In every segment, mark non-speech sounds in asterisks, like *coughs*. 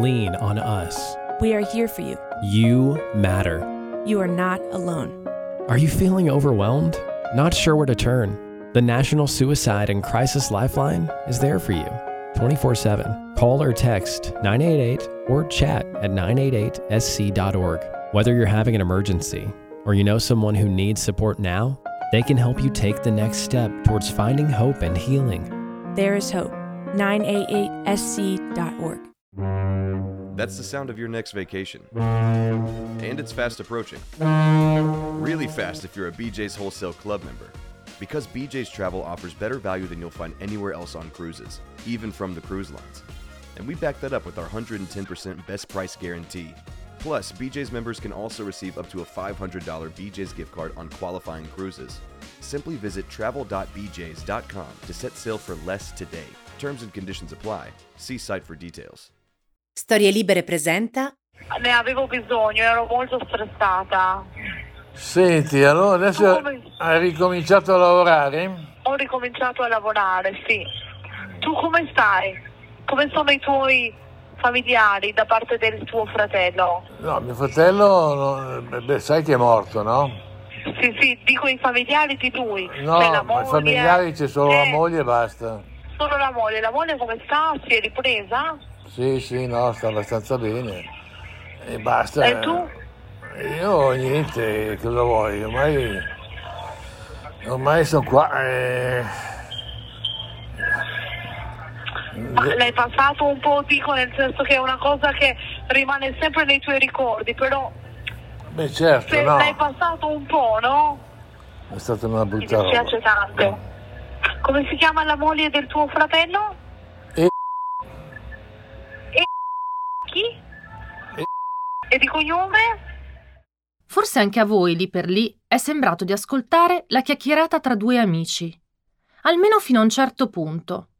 lean on us. We are here for you. You matter. You are not alone. Are you feeling overwhelmed? Not sure where to turn? The National Suicide and Crisis Lifeline is there for you 24 7. Call or text 988 or chat at 988sc.org. Whether you're having an emergency or you know someone who needs support now, they can help you take the next step towards finding hope and healing. There is hope. 988sc.org. That's the sound of your next vacation. And it's fast approaching. Really fast if you're a BJ's Wholesale Club member. Because BJ's Travel offers better value than you'll find anywhere else on cruises, even from the cruise lines. And we back that up with our 110% best price guarantee. Plus, BJ's members can also receive up to a $500 BJ's gift card on qualifying cruises. Simply visit travel.bjs.com to set sail for less today. Terms and conditions apply. See site for details. Storie Libere presenta Ne avevo bisogno, ero molto stressata. Senti, allora adesso Come? hai ricominciato a lavorare? Ho ricominciato a lavorare, sì. Tu come stai? Come sono i tuoi familiari da parte del tuo fratello? No, mio fratello, beh, sai che è morto, no? Sì, sì, dico i familiari di lui. No, Cioè, la ma i moglie- familiari c'è solo la Eh, moglie e basta. Solo la moglie. La moglie come sta? Si è ripresa? Sì, sì, no, sta abbastanza bene. E basta. E tu? Io niente, cosa vuoi? Ormai, ormai sono qua. eh. Ma l'hai passato un po', dico, nel senso che è una cosa che rimane sempre nei tuoi ricordi, però Beh, certo, se no, l'hai passato un po', no? è stata una Mi brutta roba. dispiace tanto. Come si chiama la moglie del tuo fratello? Chi? E- E di cognome? Forse anche a voi lì per lì è sembrato di ascoltare la chiacchierata tra due amici, almeno fino a un certo punto,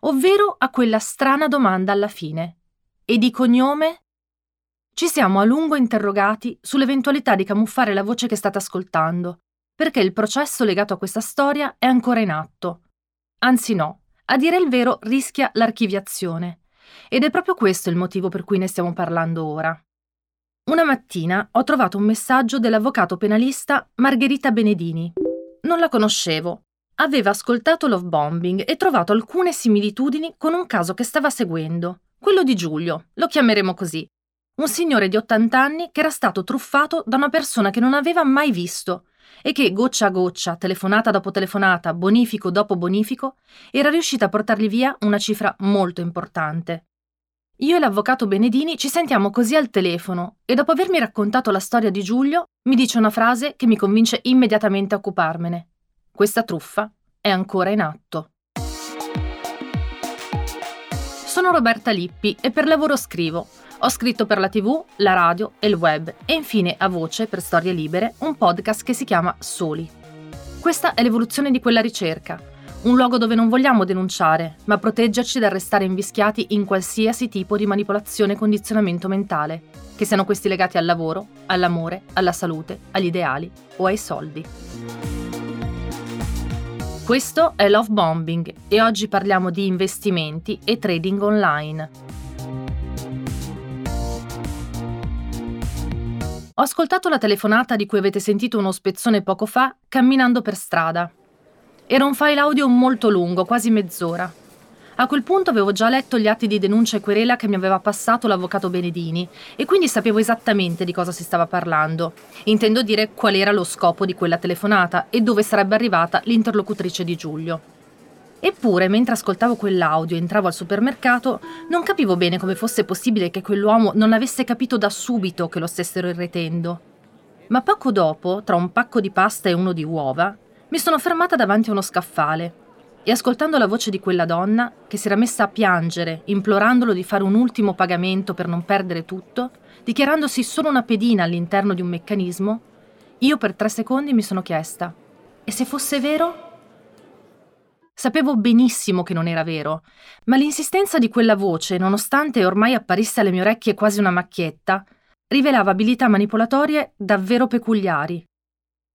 ovvero a quella strana domanda alla fine. E di cognome? Ci siamo a lungo interrogati sull'eventualità di camuffare la voce che state ascoltando, perché il processo legato a questa storia è ancora in atto. Anzi no, a dire il vero rischia l'archiviazione. Ed è proprio questo il motivo per cui ne stiamo parlando ora. Una mattina ho trovato un messaggio dell'avvocato penalista Margherita Benedini. Non la conoscevo. Aveva ascoltato Love Bombing e trovato alcune similitudini con un caso che stava seguendo, quello di Giulio, lo chiameremo così. Un signore di 80 anni che era stato truffato da una persona che non aveva mai visto e che, goccia a goccia, telefonata dopo telefonata, bonifico dopo bonifico, era riuscita a portargli via una cifra molto importante. Io e l'avvocato Benedini ci sentiamo così al telefono e dopo avermi raccontato la storia di Giulio mi dice una frase che mi convince immediatamente a occuparmene. Questa truffa è ancora in atto. Sono Roberta Lippi e per lavoro scrivo. Ho scritto per la TV, la radio e il web e infine a voce per Storie Libere un podcast che si chiama Soli. Questa è l'evoluzione di quella ricerca, un luogo dove non vogliamo denunciare, ma proteggerci dal restare invischiati in qualsiasi tipo di manipolazione e condizionamento mentale, che siano questi legati al lavoro, all'amore, alla salute, agli ideali o ai soldi. Questo è Love Bombing e oggi parliamo di investimenti e trading online. Ho ascoltato la telefonata di cui avete sentito uno spezzone poco fa camminando per strada. Era un file audio molto lungo, quasi mezz'ora. A quel punto avevo già letto gli atti di denuncia e querela che mi aveva passato l'avvocato Benedini e quindi sapevo esattamente di cosa si stava parlando. Intendo dire qual era lo scopo di quella telefonata e dove sarebbe arrivata l'interlocutrice di Giulio. Eppure, mentre ascoltavo quell'audio e entravo al supermercato, non capivo bene come fosse possibile che quell'uomo non avesse capito da subito che lo stessero irretendo. Ma poco dopo, tra un pacco di pasta e uno di uova, mi sono fermata davanti a uno scaffale e ascoltando la voce di quella donna, che si era messa a piangere, implorandolo di fare un ultimo pagamento per non perdere tutto, dichiarandosi solo una pedina all'interno di un meccanismo, io per tre secondi mi sono chiesta: e se fosse vero? Sapevo benissimo che non era vero, ma l'insistenza di quella voce, nonostante ormai apparisse alle mie orecchie quasi una macchietta, rivelava abilità manipolatorie davvero peculiari.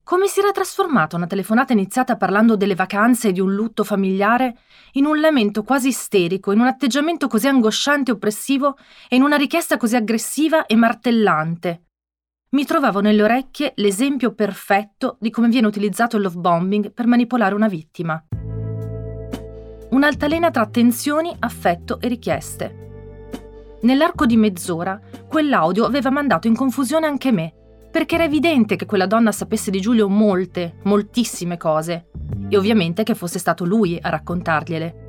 Come si era trasformata una telefonata iniziata parlando delle vacanze e di un lutto familiare in un lamento quasi isterico, in un atteggiamento così angosciante e oppressivo e in una richiesta così aggressiva e martellante? Mi trovavo nelle orecchie l'esempio perfetto di come viene utilizzato il love bombing per manipolare una vittima. Un'altalena tra tensioni, affetto e richieste. Nell'arco di mezz'ora, quell'audio aveva mandato in confusione anche me perché era evidente che quella donna sapesse di Giulio molte, moltissime cose, e ovviamente che fosse stato lui a raccontargliele.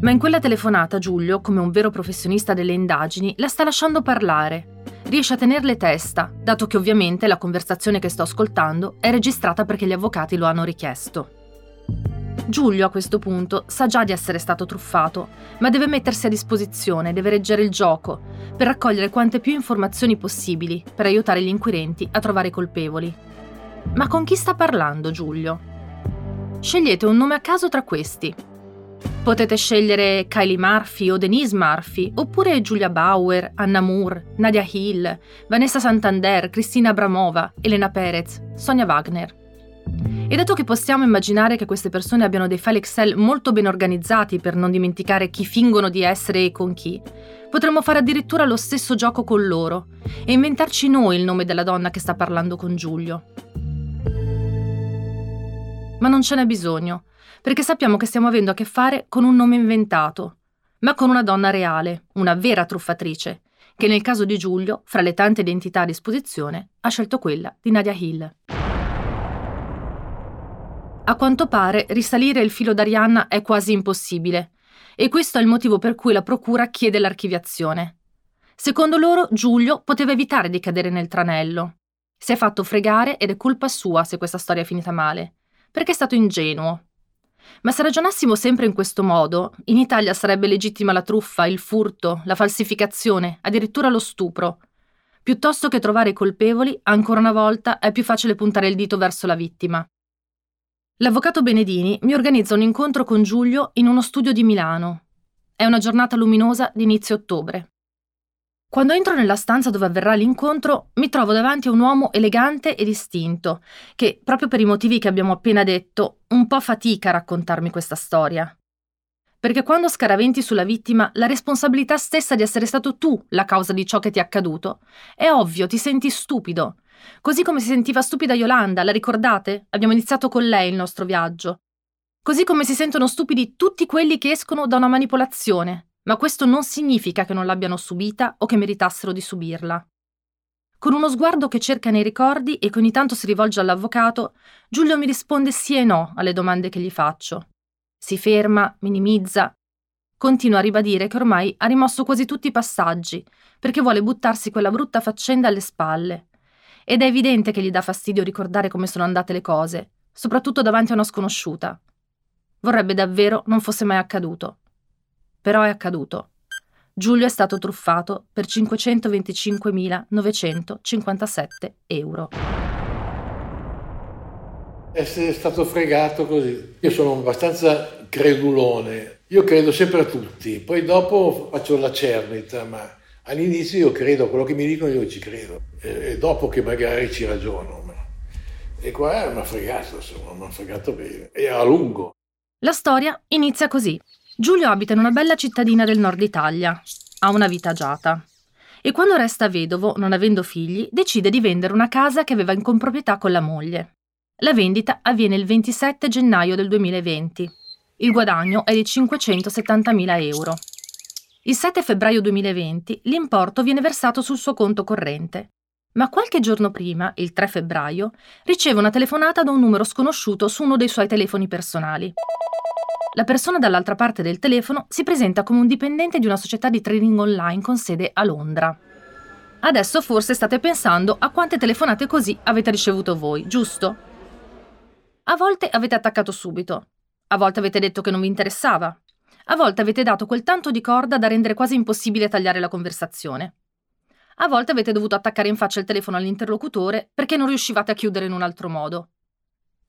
Ma in quella telefonata Giulio, come un vero professionista delle indagini, la sta lasciando parlare. Riesce a tenerle testa, dato che ovviamente la conversazione che sto ascoltando è registrata perché gli avvocati lo hanno richiesto. Giulio a questo punto sa già di essere stato truffato, ma deve mettersi a disposizione, deve reggere il gioco, per raccogliere quante più informazioni possibili per aiutare gli inquirenti a trovare i colpevoli. Ma con chi sta parlando Giulio? Scegliete un nome a caso tra questi. Potete scegliere Kylie Murphy o Denise Murphy, oppure Giulia Bauer, Anna Moore, Nadia Hill, Vanessa Santander, Cristina Abramova, Elena Perez, Sonia Wagner. E dato che possiamo immaginare che queste persone abbiano dei file Excel molto ben organizzati per non dimenticare chi fingono di essere e con chi, potremmo fare addirittura lo stesso gioco con loro e inventarci noi il nome della donna che sta parlando con Giulio. Ma non ce n'è bisogno, perché sappiamo che stiamo avendo a che fare con un nome inventato, ma con una donna reale, una vera truffatrice, che nel caso di Giulio, fra le tante identità a disposizione, ha scelto quella di Nadia Hill. A quanto pare risalire il filo d'Arianna è quasi impossibile, e questo è il motivo per cui la Procura chiede l'archiviazione. Secondo loro Giulio poteva evitare di cadere nel tranello. Si è fatto fregare ed è colpa sua se questa storia è finita male, perché è stato ingenuo. Ma se ragionassimo sempre in questo modo, in Italia sarebbe legittima la truffa, il furto, la falsificazione, addirittura lo stupro. Piuttosto che trovare i colpevoli, ancora una volta è più facile puntare il dito verso la vittima. L'avvocato Benedini mi organizza un incontro con Giulio in uno studio di Milano. È una giornata luminosa di inizio ottobre. Quando entro nella stanza dove avverrà l'incontro, mi trovo davanti a un uomo elegante e distinto, che, proprio per i motivi che abbiamo appena detto, un po' fatica a raccontarmi questa storia. Perché quando scaraventi sulla vittima la responsabilità stessa di essere stato tu la causa di ciò che ti è accaduto, è ovvio, ti senti stupido, Così come si sentiva stupida Yolanda, la ricordate? Abbiamo iniziato con lei il nostro viaggio. Così come si sentono stupidi tutti quelli che escono da una manipolazione, ma questo non significa che non l'abbiano subita o che meritassero di subirla. Con uno sguardo che cerca nei ricordi e che ogni tanto si rivolge all'avvocato, Giulio mi risponde sì e no alle domande che gli faccio. Si ferma, minimizza, continua a ribadire che ormai ha rimosso quasi tutti i passaggi, perché vuole buttarsi quella brutta faccenda alle spalle, ed è evidente che gli dà fastidio ricordare come sono andate le cose, soprattutto davanti a una sconosciuta. Vorrebbe davvero non fosse mai accaduto. Però è accaduto. Giulio è stato truffato per 525.957 euro. Essere stato fregato così. Io sono abbastanza credulone. Io credo sempre a tutti, poi dopo faccio la cernita, ma All'inizio io credo quello che mi dicono, io ci credo, e, dopo che magari ci ragiono. E qua mi ha fregato, insomma, mi ha fregato bene, e a lungo. La storia inizia così. Giulio abita in una bella cittadina del nord Italia, ha una vita agiata. E quando resta vedovo, non avendo figli, decide di vendere una casa che aveva in comproprietà con la moglie. La vendita avviene il 27 gennaio del 2020. Il guadagno è di 570.000 euro. Il 7 febbraio 2020 l'importo viene versato sul suo conto corrente. Ma qualche giorno prima, il 3 febbraio, riceve una telefonata da un numero sconosciuto su uno dei suoi telefoni personali. La persona dall'altra parte del telefono si presenta come un dipendente di una società di trading online con sede a Londra. Adesso forse state pensando a quante telefonate così avete ricevuto voi, giusto? A volte avete attaccato subito, a volte avete detto che non vi interessava, a volte avete dato quel tanto di corda da rendere quasi impossibile tagliare la conversazione. A volte avete dovuto attaccare in faccia il telefono all'interlocutore perché non riuscivate a chiudere in un altro modo.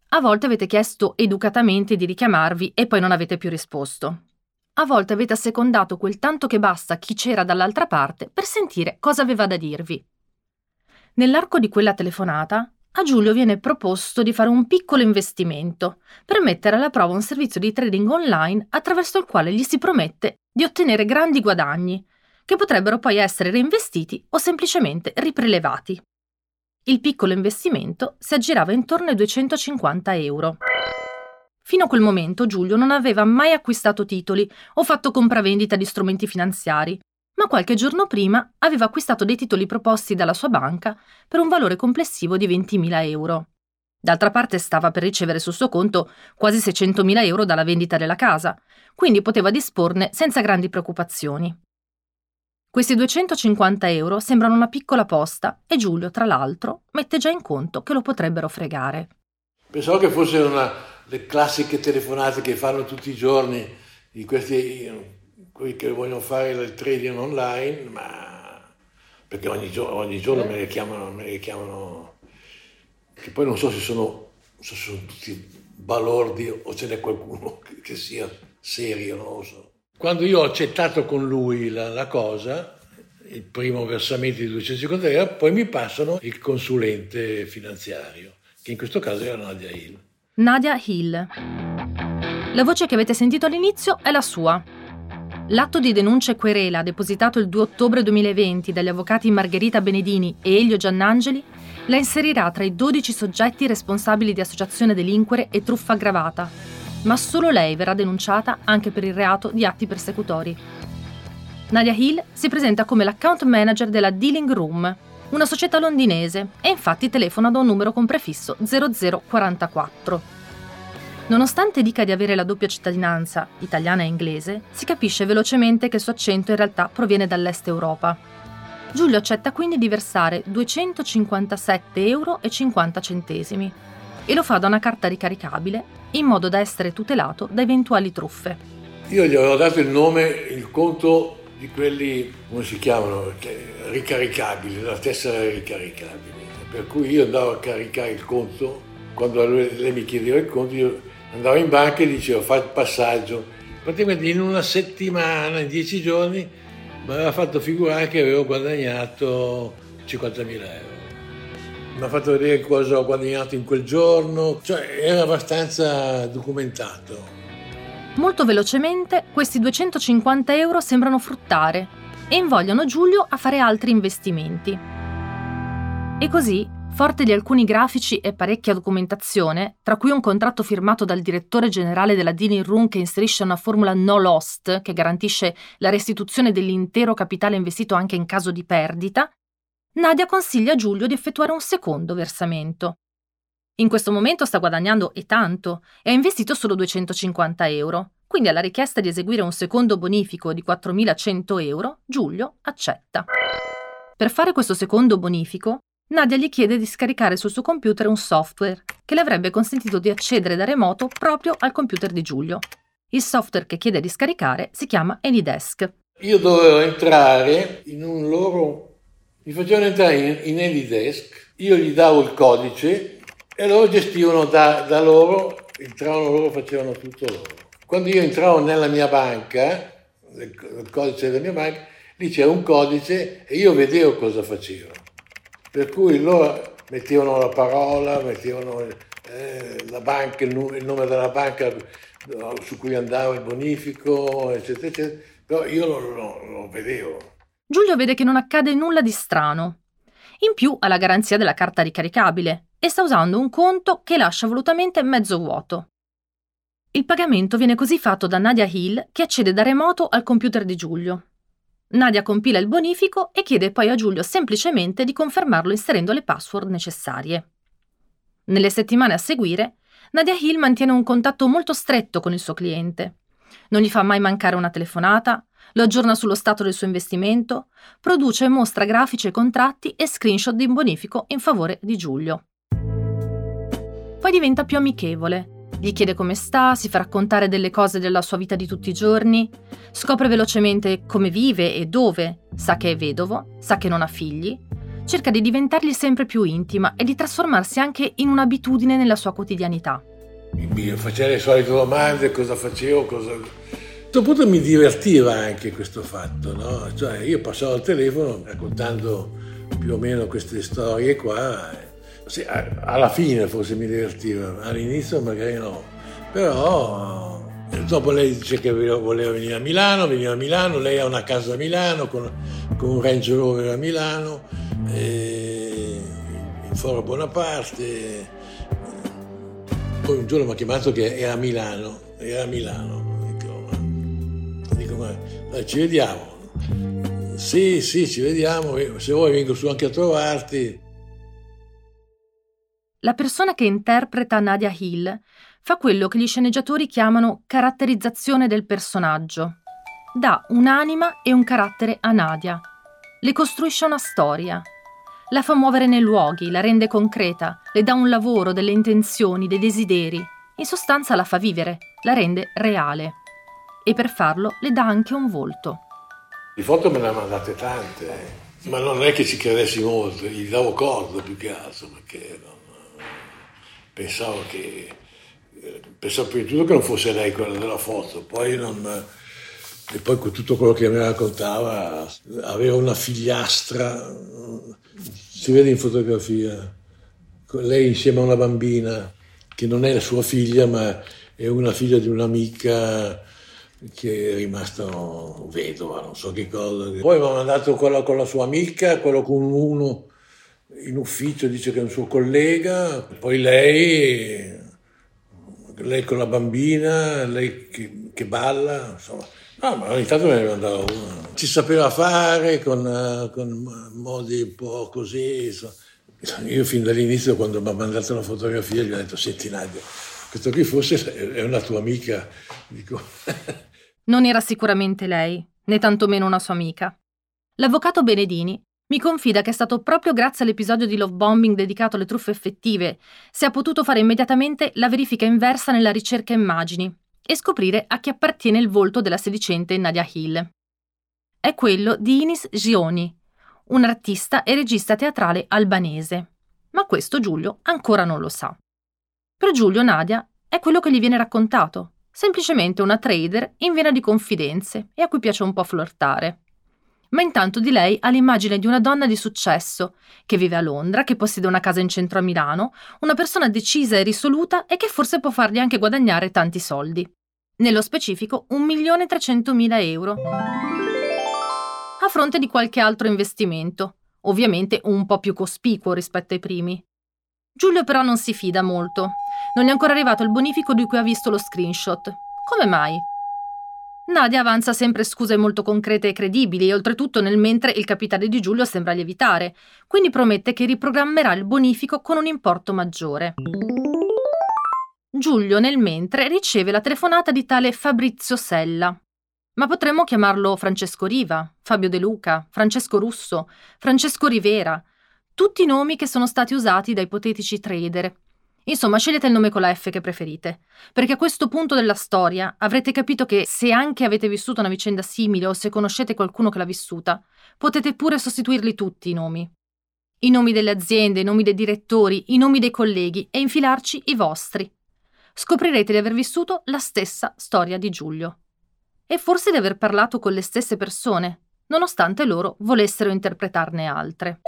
A volte avete chiesto educatamente di richiamarvi e poi non avete più risposto. A volte avete assecondato quel tanto che basta chi c'era dall'altra parte per sentire cosa aveva da dirvi. Nell'arco di quella telefonata a Giulio viene proposto di fare un piccolo investimento per mettere alla prova un servizio di trading online attraverso il quale gli si promette di ottenere grandi guadagni, che potrebbero poi essere reinvestiti o semplicemente riprelevati. Il piccolo investimento si aggirava intorno ai 250 euro. Fino a quel momento Giulio non aveva mai acquistato titoli o fatto compravendita di strumenti finanziari, ma qualche giorno prima aveva acquistato dei titoli proposti dalla sua banca per un valore complessivo di 20.000 euro. D'altra parte stava per ricevere sul suo conto quasi 600.000 euro dalla vendita della casa, quindi poteva disporne senza grandi preoccupazioni. Questi 250 euro sembrano una piccola posta e Giulio, tra l'altro, mette già in conto che lo potrebbero fregare. Pensavo che fosse una le classiche telefonate che fanno tutti i giorni di questi quelli che vogliono fare il trading online, ma perché ogni, giorno, ogni giorno me le chiamano, me le chiamano, che poi non so se sono, so se sono tutti balordi o ce n'è qualcuno *laughs* che, che, sia serio, non lo so. Quando io ho accettato con lui la, la cosa, il primo versamento di 250 euro, poi mi passano il consulente finanziario, che in questo caso era Nadia Hill. Nadia Hill. La voce che avete sentito all'inizio è la sua. L'atto di denuncia e querela depositato il 2 ottobre 2020 dagli avvocati Margherita Benedini e Elio Giannangeli la inserirà tra i 12 soggetti responsabili di associazione delinquere e truffa aggravata, ma solo lei verrà denunciata anche per il reato di atti persecutori. Nadia Hill si presenta come l'account manager della Dealing Room, una società londinese, e infatti telefona da un numero con prefisso 0044. Nonostante dica di avere la doppia cittadinanza, italiana e inglese, si capisce velocemente che il suo accento in realtà proviene dall'est Europa. Giulio accetta quindi di versare 257,50 euro e lo fa da una carta ricaricabile in modo da essere tutelato da eventuali truffe. Io gli avevo dato il nome, il conto di quelli, come si chiamano, ricaricabili, la tessera ricaricabile. Per cui io andavo a caricare il conto, quando lei mi chiedeva il conto, io andavo in banca e dicevo fa il passaggio. Praticamente in una settimana, in dieci giorni, mi aveva fatto figurare che avevo guadagnato 50.000 euro. Mi ha fatto vedere cosa ho guadagnato in quel giorno, cioè era abbastanza documentato. Molto velocemente questi 250 euro sembrano fruttare e invogliano Giulio a fare altri investimenti. E così, forte di alcuni grafici e parecchia documentazione, tra cui un contratto firmato dal direttore generale della Dealing Room che inserisce una formula no lost che garantisce la restituzione dell'intero capitale investito anche in caso di perdita, Nadia consiglia a Giulio di effettuare un secondo versamento, in questo momento sta guadagnando e tanto e ha investito solo 250 euro, quindi alla richiesta di eseguire un secondo bonifico di 4.100 euro, Giulio accetta. Per fare questo secondo bonifico, Nadia gli chiede di scaricare sul suo computer un software che le avrebbe consentito di accedere da remoto proprio al computer di Giulio. Il software che chiede di scaricare si chiama Anydesk. Io dovevo entrare in un loro... mi facevano entrare in, in Anydesk, io gli davo il codice e loro gestivano da, da loro, entravano loro, facevano tutto loro. Quando io entravo nella mia banca, nel, codice della mia banca, lì c'era un codice e io vedevo cosa facevano. Per cui loro mettevano la parola, mettevano eh, la banca, il, nome, della banca su cui andava il bonifico, eccetera, eccetera. Però io lo, lo, lo vedevo. Giulio vede che non accade nulla di strano. In più ha la garanzia della carta ricaricabile e sta usando un conto che lascia volutamente mezzo vuoto. Il pagamento viene così fatto da Nadia Hill che accede da remoto al computer di Giulio. Nadia compila il bonifico e chiede poi a Giulio semplicemente di confermarlo inserendo le password necessarie. Nelle settimane a seguire, Nadia Hill mantiene un contatto molto stretto con il suo cliente. Non gli fa mai mancare una telefonata, lo aggiorna sullo stato del suo investimento, produce e mostra grafici e contratti e screenshot di bonifico in favore di Giulio. Poi diventa più amichevole. Gli chiede come sta, si fa raccontare delle cose della sua vita di tutti i giorni, scopre velocemente come vive e dove, sa che è vedovo, sa che non ha figli, cerca di diventargli sempre più intima e di trasformarsi anche in un'abitudine nella sua quotidianità. Mi faceva le solite domande, cosa facevo, cosa... A un certo punto mi divertiva anche questo fatto, no? Cioè io passavo al telefono raccontando più o meno queste storie qua Sì, alla fine forse mi divertiva, all'inizio magari no, però dopo lei dice che voleva venire a Milano, veniva a Milano, lei ha una casa a Milano con, con un Range Rover a Milano, in Foro Bonaparte, poi un giorno mi ha chiamato che era a Milano, era a Milano, dico, dico ma dai, ci vediamo. Sì, sì, ci vediamo, se vuoi vengo su anche a trovarti. La persona che interpreta Nadia Hill fa quello che gli sceneggiatori chiamano caratterizzazione del personaggio. Dà un'anima e un carattere a Nadia. Le costruisce una storia. La fa muovere nei luoghi, la rende concreta, le dà un lavoro, delle intenzioni, dei desideri. In sostanza la fa vivere, la rende reale. E per farlo le dà anche un volto. Di foto me ne ha mandate tante, ma non è che ci credessi molto, gli davo cordo più che altro, perché non pensavo che pensavo prima di tutto che non fosse lei quella della foto, poi non, e poi con tutto quello che mi raccontava aveva una figliastra, si vede in fotografia, lei insieme a una bambina che non è la sua figlia ma è una figlia di un'amica che è rimasta vedova, non so che cosa. Poi mi ha mandato quello con la sua amica, quello con uno in ufficio dice che è un suo collega, poi lei, lei con la bambina, lei che, che balla, insomma. No, ma ogni tanto me ne mandava uno. Ci sapeva fare con, con modi un po' così. Insomma. Io fin dall'inizio quando mi ha mandato la fotografia gli ho detto, senti Nadia, questo qui forse è una tua amica. Dico. Non era sicuramente lei, né tantomeno una sua amica. L'avvocato Benedini mi confida che è stato proprio grazie all'episodio di love bombing dedicato alle truffe effettive se ha potuto fare immediatamente la verifica inversa nella ricerca immagini e scoprire a chi appartiene il volto della sedicente Nadia Hill. È quello di Inis Gioni, un artista e regista teatrale albanese. Ma questo Giulio ancora non lo sa. Per Giulio Nadia è quello che gli viene raccontato, semplicemente una trader in vena di confidenze e a cui piace un po' flirtare ma intanto di lei ha l'immagine di una donna di successo, che vive a Londra, che possiede una casa in centro a Milano, una persona decisa e risoluta e che forse può fargli anche guadagnare tanti soldi. Nello specifico 1.300.000 euro. A fronte di qualche altro investimento, ovviamente un po' più cospicuo rispetto ai primi. Giulio però non si fida molto. Non è ancora arrivato il bonifico di cui ha visto lo screenshot. Come mai? Nadia avanza sempre scuse molto concrete e credibili e oltretutto nel mentre il capitale di Giulio sembra lievitare, quindi promette che riprogrammerà il bonifico con un importo maggiore. Giulio nel mentre riceve la telefonata di tale Fabrizio Sella. Ma potremmo chiamarlo Francesco Riva, Fabio De Luca, Francesco Russo, Francesco Rivera, tutti nomi che sono stati usati da ipotetici trader Insomma, scegliete il nome con la F che preferite, perché a questo punto della storia avrete capito che se anche avete vissuto una vicenda simile o se conoscete qualcuno che l'ha vissuta, potete pure sostituirli tutti i nomi. I nomi delle aziende, i nomi dei direttori, i nomi dei colleghi e infilarci i vostri. Scoprirete di aver vissuto la stessa storia di Giulio. E forse di aver parlato con le stesse persone, nonostante loro volessero interpretarne altre.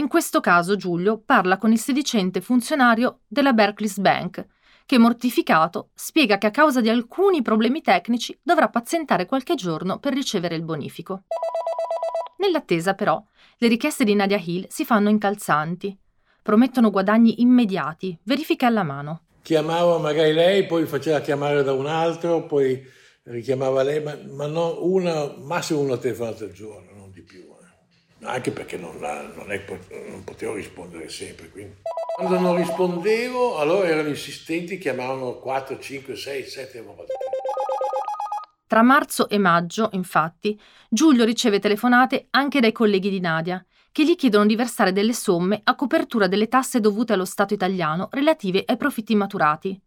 In questo caso Giulio parla con il sedicente funzionario della Berkeley Bank, che mortificato spiega che a causa di alcuni problemi tecnici dovrà pazientare qualche giorno per ricevere il bonifico. Nell'attesa però, le richieste di Nadia Hill si fanno incalzanti. Promettono guadagni immediati, verifiche alla mano. Chiamava magari lei, poi faceva chiamare da un altro, poi richiamava lei, ma, ma no, una, massimo una telefonata al giorno anche perché non, non, è, non, potevo rispondere sempre. Quindi. Quando non rispondevo, allora erano insistenti, chiamavano 4, 5, 6, 7 volte. Tra marzo e maggio, infatti, Giulio riceve telefonate anche dai colleghi di Nadia, che gli chiedono di versare delle somme a copertura delle tasse dovute allo Stato italiano relative ai profitti maturati.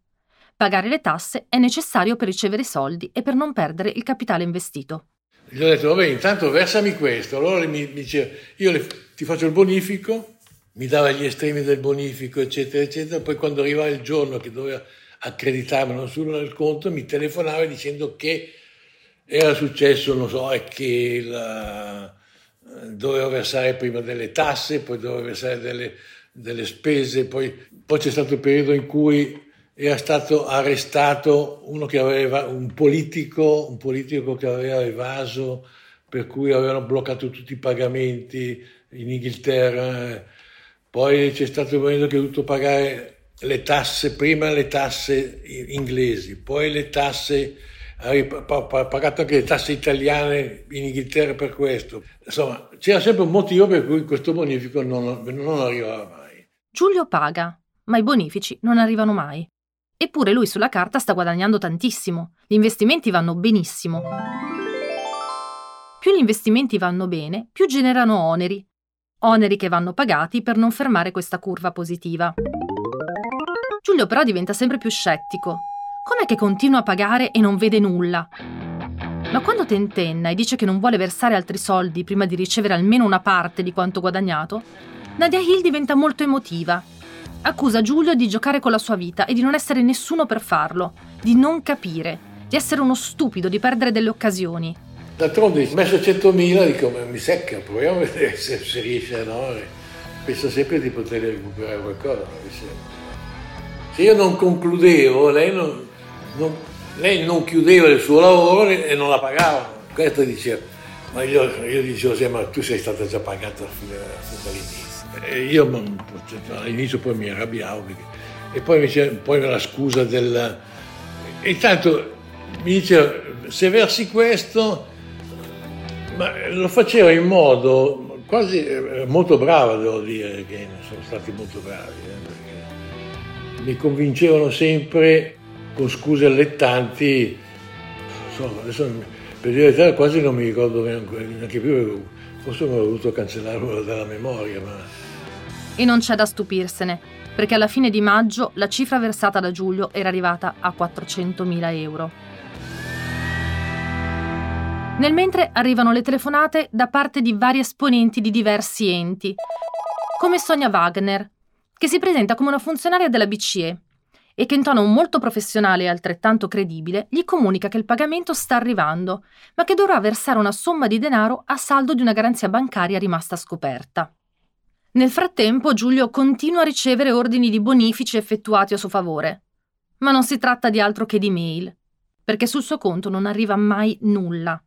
Pagare le tasse è necessario per ricevere soldi e per non perdere il capitale investito. Gli ho detto, vabbè, intanto versami questo. Allora mi, mi diceva, io le, ti faccio il bonifico, mi dava gli estremi del bonifico, eccetera, eccetera. Poi quando arrivava il giorno che doveva accreditarmelo solo nel conto, mi telefonava dicendo che era successo, non so, è che la, dovevo versare prima delle tasse, poi dovevo versare delle, delle spese, poi, poi c'è stato il periodo in cui era stato arrestato uno che aveva un politico, un politico che aveva evaso, per cui avevano bloccato tutti i pagamenti in Inghilterra. Poi c'è stato il momento che ha dovuto pagare le tasse, prima le tasse inglesi, poi le tasse, ha pagato anche le tasse italiane in Inghilterra per questo. Insomma, c'era sempre un motivo per cui questo bonifico non, non arrivava mai. Giulio paga, ma i bonifici non arrivano mai. Eppure lui sulla carta sta guadagnando tantissimo, gli investimenti vanno benissimo. Più gli investimenti vanno bene, più generano oneri. Oneri che vanno pagati per non fermare questa curva positiva. Giulio però diventa sempre più scettico. Com'è che continua a pagare e non vede nulla? Ma quando tentenna e dice che non vuole versare altri soldi prima di ricevere almeno una parte di quanto guadagnato, Nadia Hill diventa molto emotiva. Accusa Giulio di giocare con la sua vita e di non essere nessuno per farlo, di non capire, di essere uno stupido, di perdere delle occasioni. D'altronde, messo 100.000, dico, mi secca, proviamo a vedere *laughs* se, se riesce a no. Penso sempre di poter recuperare qualcosa. Se io non concludevo, lei non, non, lei non chiudeva il suo lavoro e non la pagava. Questo diceva, ma io, io dicevo, ma tu sei stata già pagata fin dall'inizio. E io all'inizio poi mi arrabbiavo perché, e poi, dice, poi la scusa del... Intanto mi diceva, se versi questo, ma lo faceva in modo quasi eh, molto bravo, devo dire, che sono stati molto bravi. Eh mi convincevano sempre con scuse allettanti, insomma, adesso per dire la verità quasi non mi ricordo neanche più, forse mi ho dovuto cancellarlo dalla memoria. Ma... E non c'è da stupirsene, perché alla fine di maggio la cifra versata da Giulio era arrivata a 400.000 euro. Nel mentre arrivano le telefonate da parte di vari esponenti di diversi enti, come Sonia Wagner, che si presenta come una funzionaria della BCE e che in tono molto professionale e altrettanto credibile gli comunica che il pagamento sta arrivando, ma che dovrà versare una somma di denaro a saldo di una garanzia bancaria rimasta scoperta. Nel frattempo Giulio continua a ricevere ordini di bonifici effettuati a suo favore, ma non si tratta di altro che di mail, perché sul suo conto non arriva mai nulla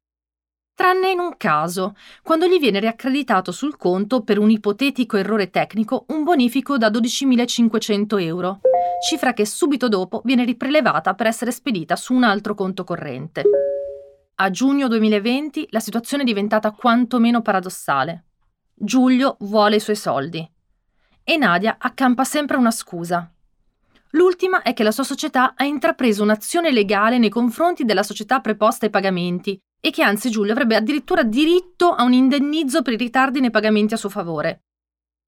tranne in un caso, quando gli viene riaccreditato sul conto per un ipotetico errore tecnico un bonifico da 12.500 euro, cifra che subito dopo viene riprelevata per essere spedita su un altro conto corrente. A giugno 2020 la situazione è diventata quantomeno paradossale. Giulio vuole i suoi soldi e Nadia accampa sempre una scusa. L'ultima è che la sua società ha intrapreso un'azione legale nei confronti della società preposta ai pagamenti e che anzi Giulio avrebbe addirittura diritto a un indennizzo per i ritardi nei pagamenti a suo favore.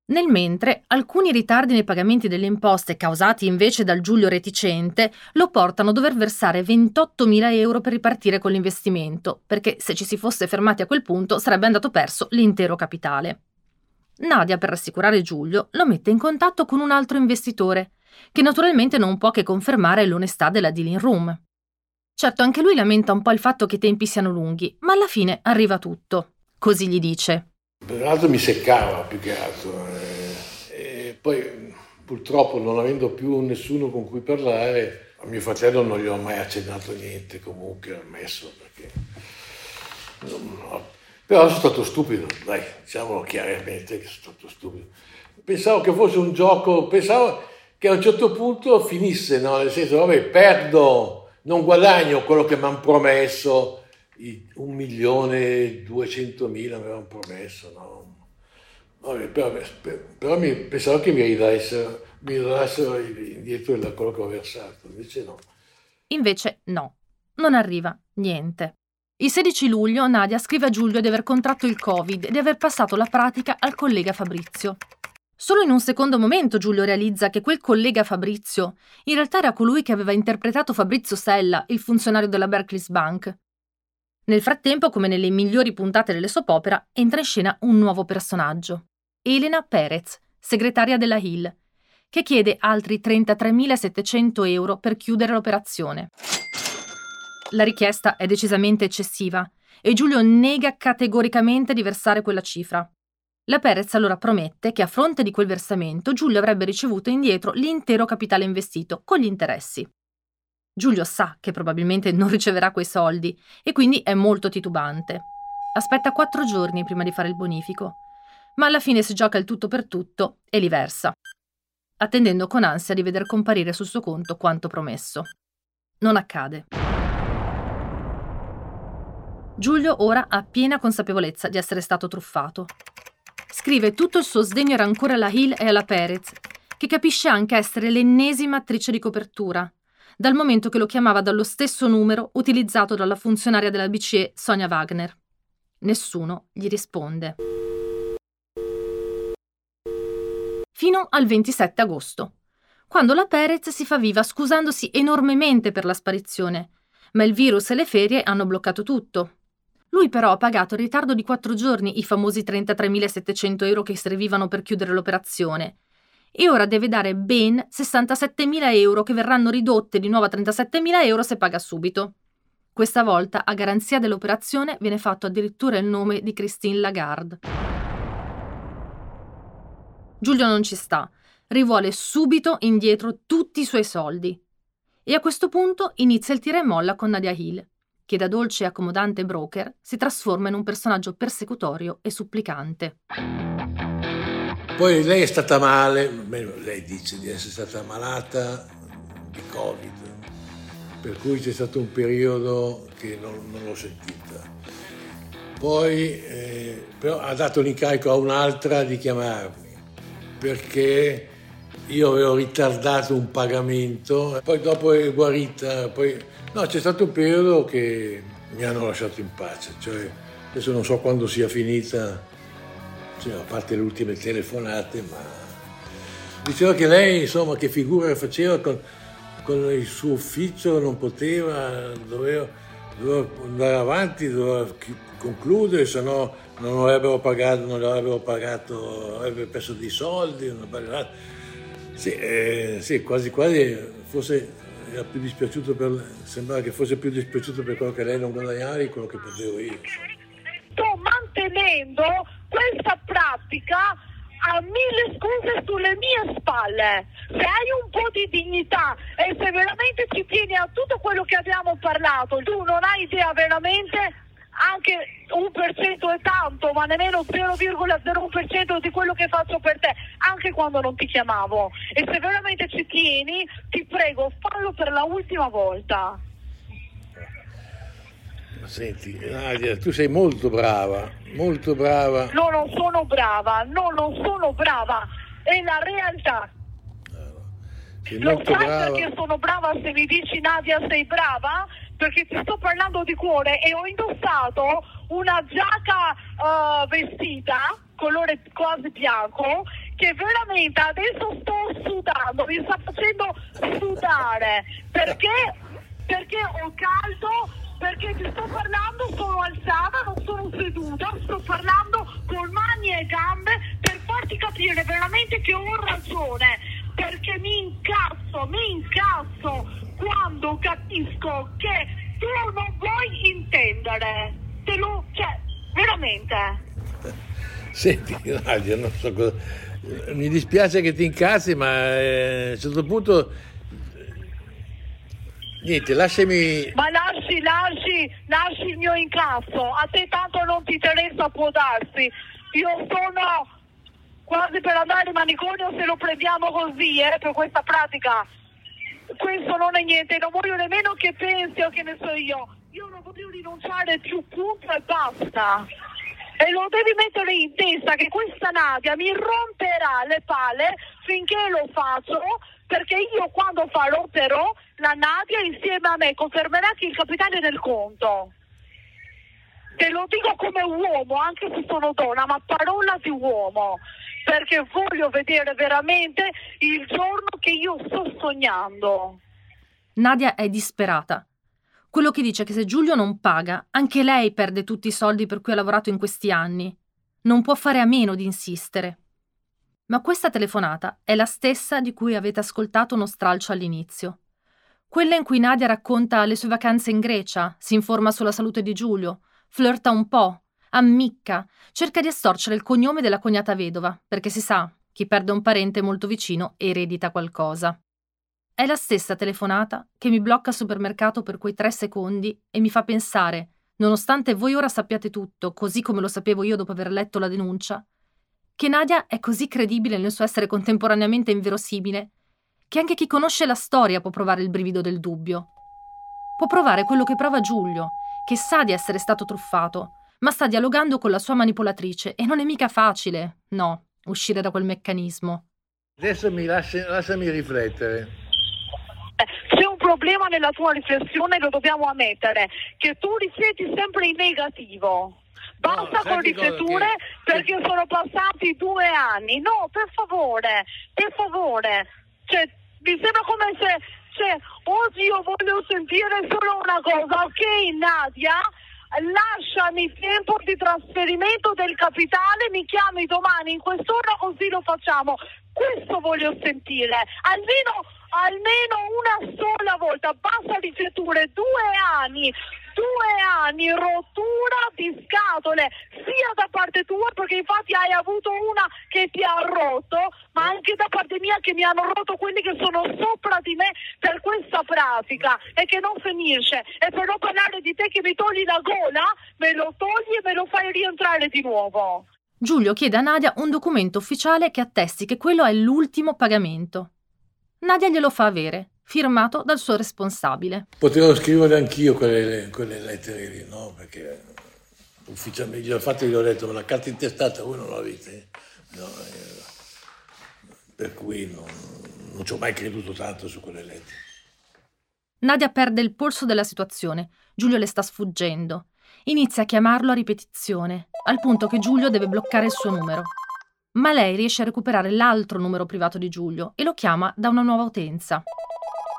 Nel mentre, alcuni ritardi nei pagamenti delle imposte causati invece dal Giulio reticente lo portano a dover versare 28.000 euro per ripartire con l'investimento, perché se ci si fosse fermati a quel punto sarebbe andato perso l'intero capitale. Nadia, per rassicurare Giulio, lo mette in contatto con un altro investitore, che naturalmente non può che confermare l'onestà della dealing room. Certo, anche lui lamenta un po' il fatto che i tempi siano lunghi, ma alla fine arriva tutto. Così gli dice. Peraltro mi seccava più che altro. Eh, e poi purtroppo non avendo più nessuno con cui parlare, a mio fratello non gli ho mai accennato niente, comunque ammesso perché... No, però sono stato stupido, dai, diciamolo chiaramente che sono stato stupido. Pensavo che fosse un gioco, pensavo che a un certo punto finisse, no? nel senso, vabbè, perdo non guadagno quello che mi hanno promesso, un milione e duecentomila mi avevano promesso, no? Vabbè, però, però mi, pensavo che mi ridassero, mi ridassero indietro da quello che ho versato, invece no. Invece no, non arriva niente. Il 16 luglio Nadia scrive a Giulio di aver contratto il Covid e di aver passato la pratica al collega Fabrizio. Solo in un secondo momento Giulio realizza che quel collega Fabrizio in realtà era colui che aveva interpretato Fabrizio Sella, il funzionario della Barclays Bank. Nel frattempo, come nelle migliori puntate delle soap opera, entra in scena un nuovo personaggio, Elena Perez, segretaria della Hill, che chiede altri 33.700 euro per chiudere l'operazione. La richiesta è decisamente eccessiva e Giulio nega categoricamente di versare quella cifra. La Perez allora promette che a fronte di quel versamento Giulio avrebbe ricevuto indietro l'intero capitale investito, con gli interessi. Giulio sa che probabilmente non riceverà quei soldi e quindi è molto titubante. Aspetta quattro giorni prima di fare il bonifico, ma alla fine si gioca il tutto per tutto e li versa, attendendo con ansia di veder comparire sul suo conto quanto promesso. Non accade. Giulio ora ha piena consapevolezza di essere stato truffato. Scrive tutto il suo sdegno e rancore alla Hill e alla Perez, che capisce anche essere l'ennesima attrice di copertura, dal momento che lo chiamava dallo stesso numero utilizzato dalla funzionaria della BCE Sonia Wagner. Nessuno gli risponde. Fino al 27 agosto, quando la Perez si fa viva scusandosi enormemente per la sparizione, ma il virus e le ferie hanno bloccato tutto. Lui però ha pagato in ritardo di quattro giorni i famosi 33.700 euro che servivano per chiudere l'operazione e ora deve dare ben 67.000 euro che verranno ridotte di nuovo a 37.000 euro se paga subito. Questa volta, a garanzia dell'operazione, viene fatto addirittura il nome di Christine Lagarde. Giulio non ci sta, rivuole subito indietro tutti i suoi soldi. E a questo punto inizia il tira e molla con Nadia Hill, che da dolce e accomodante broker si trasforma in un personaggio persecutorio e supplicante. Poi lei è stata male, lei dice di essere stata malata di Covid per cui c'è stato un periodo che non, non l'ho sentita. Poi eh, però ha dato l'incarico a un'altra di chiamarmi perché io avevo ritardato un pagamento, poi dopo è guarita, poi no, c'è stato un periodo che mi hanno lasciato in pace, cioè adesso non so quando sia finita, cioè, a parte le ultime telefonate, ma diceva che lei insomma che figura faceva con con il suo ufficio non poteva, doveva, doveva andare avanti, doveva concludere, se no non avrebbero pagato, non avrebbero pagato, avrebbe perso dei soldi. Sì, eh, sì, quasi quasi forse era più dispiaciuto per, sembrava che fosse più dispiaciuto per quello che lei non guadagnava di quello che potevo io. Sto mantenendo questa pratica a mille scuse sulle mie spalle. Se hai un po' di dignità e se veramente ci tieni a tutto quello che abbiamo parlato, tu non hai idea veramente anche un per cento è tanto, ma nemmeno 0,01% di quello che faccio per te, anche quando non ti chiamavo. E se veramente ci tieni, ti prego, fallo per la ultima volta. Senti, Nadia, tu sei molto brava, molto brava. No, non sono brava, no, non sono brava, è la realtà. Sei Lo molto sai brava. perché sono brava se mi dici Nadia sei brava? Perché ti sto parlando di cuore e ho indossato una giacca eh, vestita, colore quasi bianco, che veramente adesso sto sudando, mi sta facendo sudare. Perché? Perché ho caldo, perché ti sto parlando, sono alzata, non sono seduta, sto parlando con mani e gambe per farti capire veramente che ho ragione, perché mi incazzo, mi incazzo quando capisco che tu non vuoi intendere. Te lo, cioè, veramente. Senti, Nadia, non so cosa... Mi dispiace che ti incazzi, ma eh, a un certo punto... Niente, lasciami... Ma lasci, lasci, lasci il mio incasso. A te tanto non ti interessa, può darsi. Io sono quasi per andare in manicomio se lo prendiamo così, eh, per questa pratica. Questo non è niente, non voglio nemmeno che pensi o che ne so io. Io non voglio rinunciare più, punto e basta. E lo devi mettere in testa che questa Nadia mi romperà le palle finché lo faccio, perché io quando farò però la Nadia insieme a me confermerà che il capitale è nel conto. Te lo dico come uomo, anche se sono donna, ma parola di uomo, perché voglio vedere veramente il giorno che io sto sognando. Nadia è disperata. Quello che dice è che se Giulio non paga, anche lei perde tutti i soldi per cui ha lavorato in questi anni. Non può fare a meno di insistere. Ma questa telefonata è la stessa di cui avete ascoltato uno stralcio all'inizio. Quella in cui Nadia racconta le sue vacanze in Grecia, si informa sulla salute di Giulio, flirta un po', Ammicca, cerca di estorcere il cognome della cognata vedova, perché si sa, chi perde un parente molto vicino eredita qualcosa. È la stessa telefonata che mi blocca al supermercato per quei tre secondi e mi fa pensare, nonostante voi ora sappiate tutto, così come lo sapevo io dopo aver letto la denuncia, che Nadia è così credibile nel suo essere contemporaneamente inverosimile, che anche chi conosce la storia può provare il brivido del dubbio. Può provare quello che prova Giulio, che sa di essere stato truffato, ma sta dialogando con la sua manipolatrice e non è mica facile, no, uscire da quel meccanismo. Adesso mi lasci, lasciami riflettere. C'è un problema nella tua riflessione, lo dobbiamo ammettere, che tu rifletti sempre in negativo. Basta sai con rifletture che- perché sono passati due anni. No, per favore, per favore. Cioè, mi sembra come se cioè, oggi io voglio sentire solo una cosa, ok Nadia? Lasciami tempo di trasferimento del capitale, mi chiami domani in quest'ora così lo facciamo. Questo voglio sentire, almeno, almeno una sola volta, basta rifletture, due anni, due anni, rottura di scatole, sia da parte tua, perché infatti hai avuto una che ti ha rotto, ma anche da parte mia che mi hanno rotto quelli che sono sopra di me per questa pratica e che non finisce. E per non parlare di te che mi togli la gola, me lo togli e me lo fai rientrare di nuovo. Giulio chiede a Nadia un documento ufficiale che attesti che quello è l'ultimo pagamento. Nadia glielo fa avere, firmato dal suo responsabile. Potevo scrivere anch'io quelle, quelle lettere lì, no? Perché ufficialmente, infatti gli ho detto, ma la carta intestata voi non l'avete? No, eh, per cui non, non ci ho mai creduto tanto su quelle lettere. Nadia perde il polso della situazione. Giulio le sta sfuggendo. Inizia a chiamarlo a ripetizione, al punto che Giulio deve bloccare il suo numero. Ma lei riesce a recuperare l'altro numero privato di Giulio e lo chiama da una nuova utenza.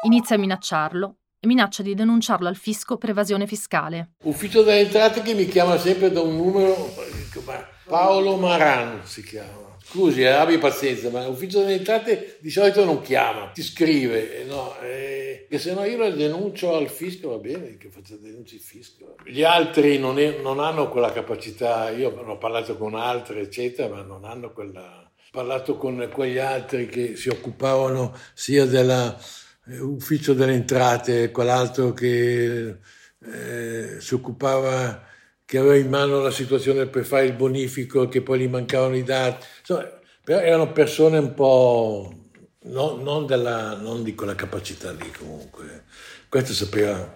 Inizia a minacciarlo e minaccia di denunciarlo al fisco per evasione fiscale. Ufficio delle entrate che mi chiama sempre da un numero, Paolo Maran si chiama. Scusi, eh, abbi pazienza, ma l'ufficio delle entrate di solito non chiama, ti scrive, eh, no, eh, che se no io lo denuncio al fisco, va bene, che faccia denunci il fisco. Gli altri non, è- non hanno quella capacità, io ho parlato con altri, eccetera, ma non hanno quella... Ho parlato con quegli altri che si occupavano sia dell'ufficio delle entrate, quell'altro che eh, si occupava che aveva in mano la situazione per fare il bonifico, che poi gli mancavano i dati. Insomma, però erano persone un po' non, non della, non di quella capacità lì comunque. Questo sapeva,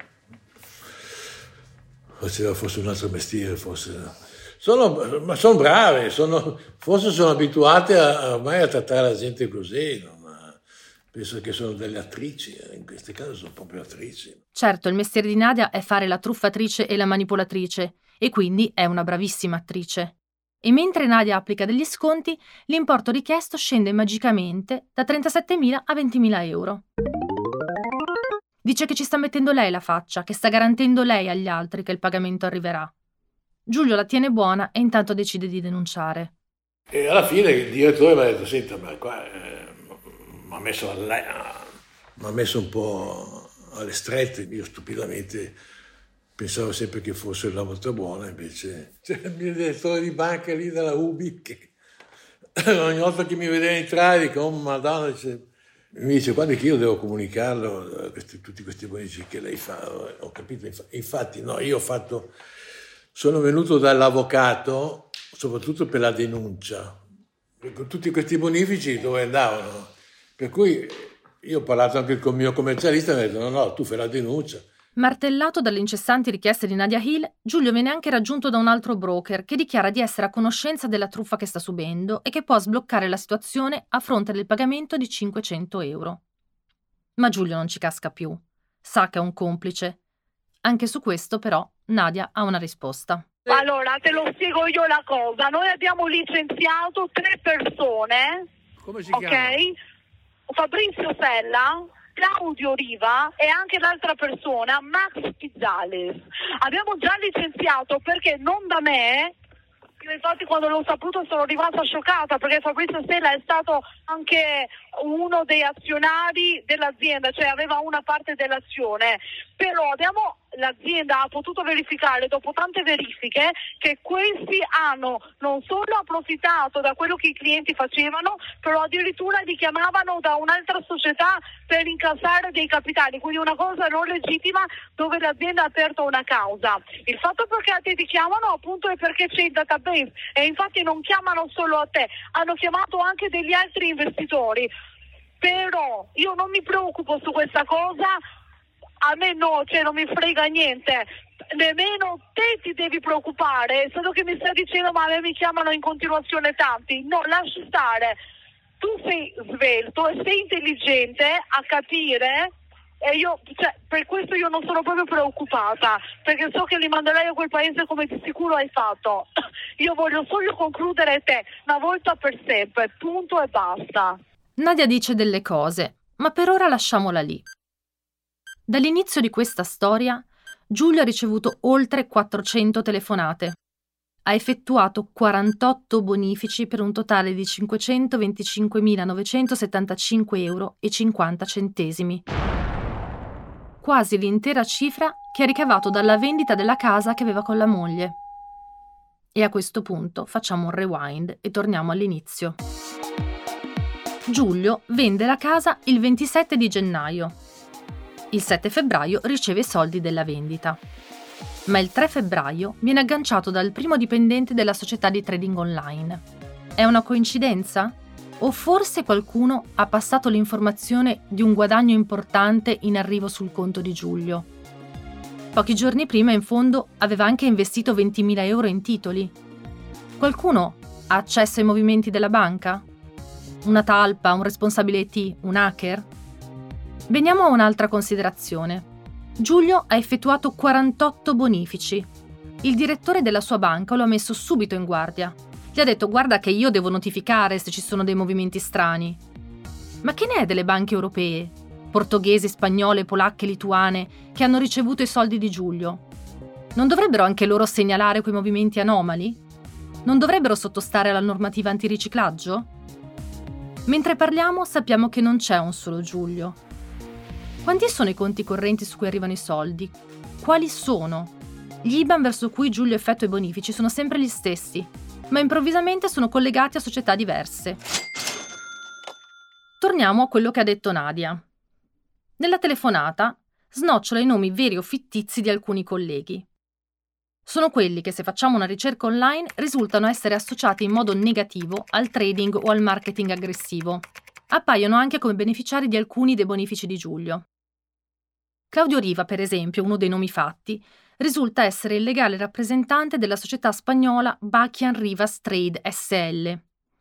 faceva forse un altro mestiere, forse. Sono, ma sono brave, sono, forse sono abituate a, ormai a trattare la gente così, no? Penso che sono delle attrici, eh, in questi casi sono proprio attrici. Certo, il mestiere di Nadia è fare la truffatrice e la manipolatrice, e quindi è una bravissima attrice. E mentre Nadia applica degli sconti, l'importo richiesto scende magicamente da 37.000 a 20.000 euro. Dice che ci sta mettendo lei la faccia, che sta garantendo lei agli altri che il pagamento arriverà. Giulio la tiene buona e intanto decide di denunciare. E alla fine il direttore mi ha detto, senta, ma qua eh, mi ha messo, messo un po' alle strette, io stupidamente pensavo sempre che fosse la volta buona, invece *laughs* c'è il mio direttore di banca lì della UBI che *laughs* ogni volta che mi vedeva entrare dico, oh madonna, dice- mi dice, guarda che io devo comunicarlo, eh, questi- tutti questi bonifici che lei fa, ho capito, infa- infatti no, io ho fatto, sono venuto dall'avvocato soprattutto per la denuncia, tutti questi bonifici dove andavano, per cui io ho parlato anche con il mio commercialista e mi ha detto no, no, tu fai la denuncia. Martellato dalle incessanti richieste di Nadia Hill, Giulio viene anche raggiunto da un altro broker che dichiara di essere a conoscenza della truffa che sta subendo e che può sbloccare la situazione a fronte del pagamento di 500 euro. Ma Giulio non ci casca più. Sa che è un complice. Anche su questo, però, Nadia ha una risposta. Allora, te lo spiego io la cosa. Noi abbiamo licenziato tre persone, Come si ok? Fabrizio Sella, Claudio Riva e anche l'altra persona, Max Pizzales. Abbiamo già licenziato perché non da me, infatti quando l'ho saputo sono rimasta scioccata perché Fabrizio Sella è stato anche uno dei azionari dell'azienda, cioè aveva una parte dell'azione, però abbiamo l'azienda ha potuto verificare dopo tante verifiche che questi hanno non solo approfittato da quello che i clienti facevano, però addirittura li chiamavano da un'altra società per incassare dei capitali, quindi una cosa non legittima dove l'azienda ha aperto una causa. Il fatto perché a te ti chiamano appunto è perché c'è il database e infatti non chiamano solo a te, hanno chiamato anche degli altri investitori. Però io non mi preoccupo su questa cosa, a me no, cioè non mi frega niente. Nemmeno te ti devi preoccupare, solo che mi stai dicendo ma a me mi chiamano in continuazione tanti. No, lascia stare. Tu sei svelto e sei intelligente a capire e io, cioè, per questo io non sono proprio preoccupata, perché so che li manderai a quel paese come di sicuro hai fatto. *coughs* Io voglio solo concludere te, una volta per sempre, punto e basta. Nadia dice delle cose, ma per ora lasciamola lì. Dall'inizio di questa storia, Giulio ha ricevuto oltre 400 telefonate. Ha effettuato 48 bonifici per un totale di 525.975 euro 50 centesimi. Quasi l'intera cifra che ha ricavato dalla vendita della casa che aveva con la moglie. E a questo punto facciamo un rewind e torniamo all'inizio. Giulio vende la casa il 27 di gennaio. Il 7 febbraio riceve i soldi della vendita. Ma il 3 febbraio viene agganciato dal primo dipendente della società di trading online. È una coincidenza? O forse qualcuno ha passato l'informazione di un guadagno importante in arrivo sul conto di Giulio? Pochi giorni prima, in fondo, aveva anche investito 20.000 euro in titoli. Qualcuno ha accesso ai movimenti della banca? una talpa, un responsabile IT, un hacker? Veniamo a un'altra considerazione. Giulio ha effettuato 48 bonifici. Il direttore della sua banca lo ha messo subito in guardia. Gli ha detto guarda che io devo notificare se ci sono dei movimenti strani. Ma che ne è delle banche europee? Portoghesi, spagnole, polacche, lituane, che hanno ricevuto i soldi di Giulio? Non dovrebbero anche loro segnalare quei movimenti anomali? Non dovrebbero sottostare alla normativa antiriciclaggio? Mentre parliamo sappiamo che non c'è un solo Giulio. Quanti sono i conti correnti su cui arrivano i soldi? Quali sono? Gli IBAN verso cui Giulio effettua i bonifici sono sempre gli stessi, ma improvvisamente sono collegati a società diverse. Torniamo a quello che ha detto Nadia. Nella telefonata snocciola i nomi veri o fittizi di alcuni colleghi. Sono quelli che se facciamo una ricerca online risultano essere associati in modo negativo al trading o al marketing aggressivo. Appaiono anche come beneficiari di alcuni dei bonifici di Giulio. Claudio Riva, per esempio, uno dei nomi fatti, risulta essere il legale rappresentante della società spagnola Bachian Rivas Trade SL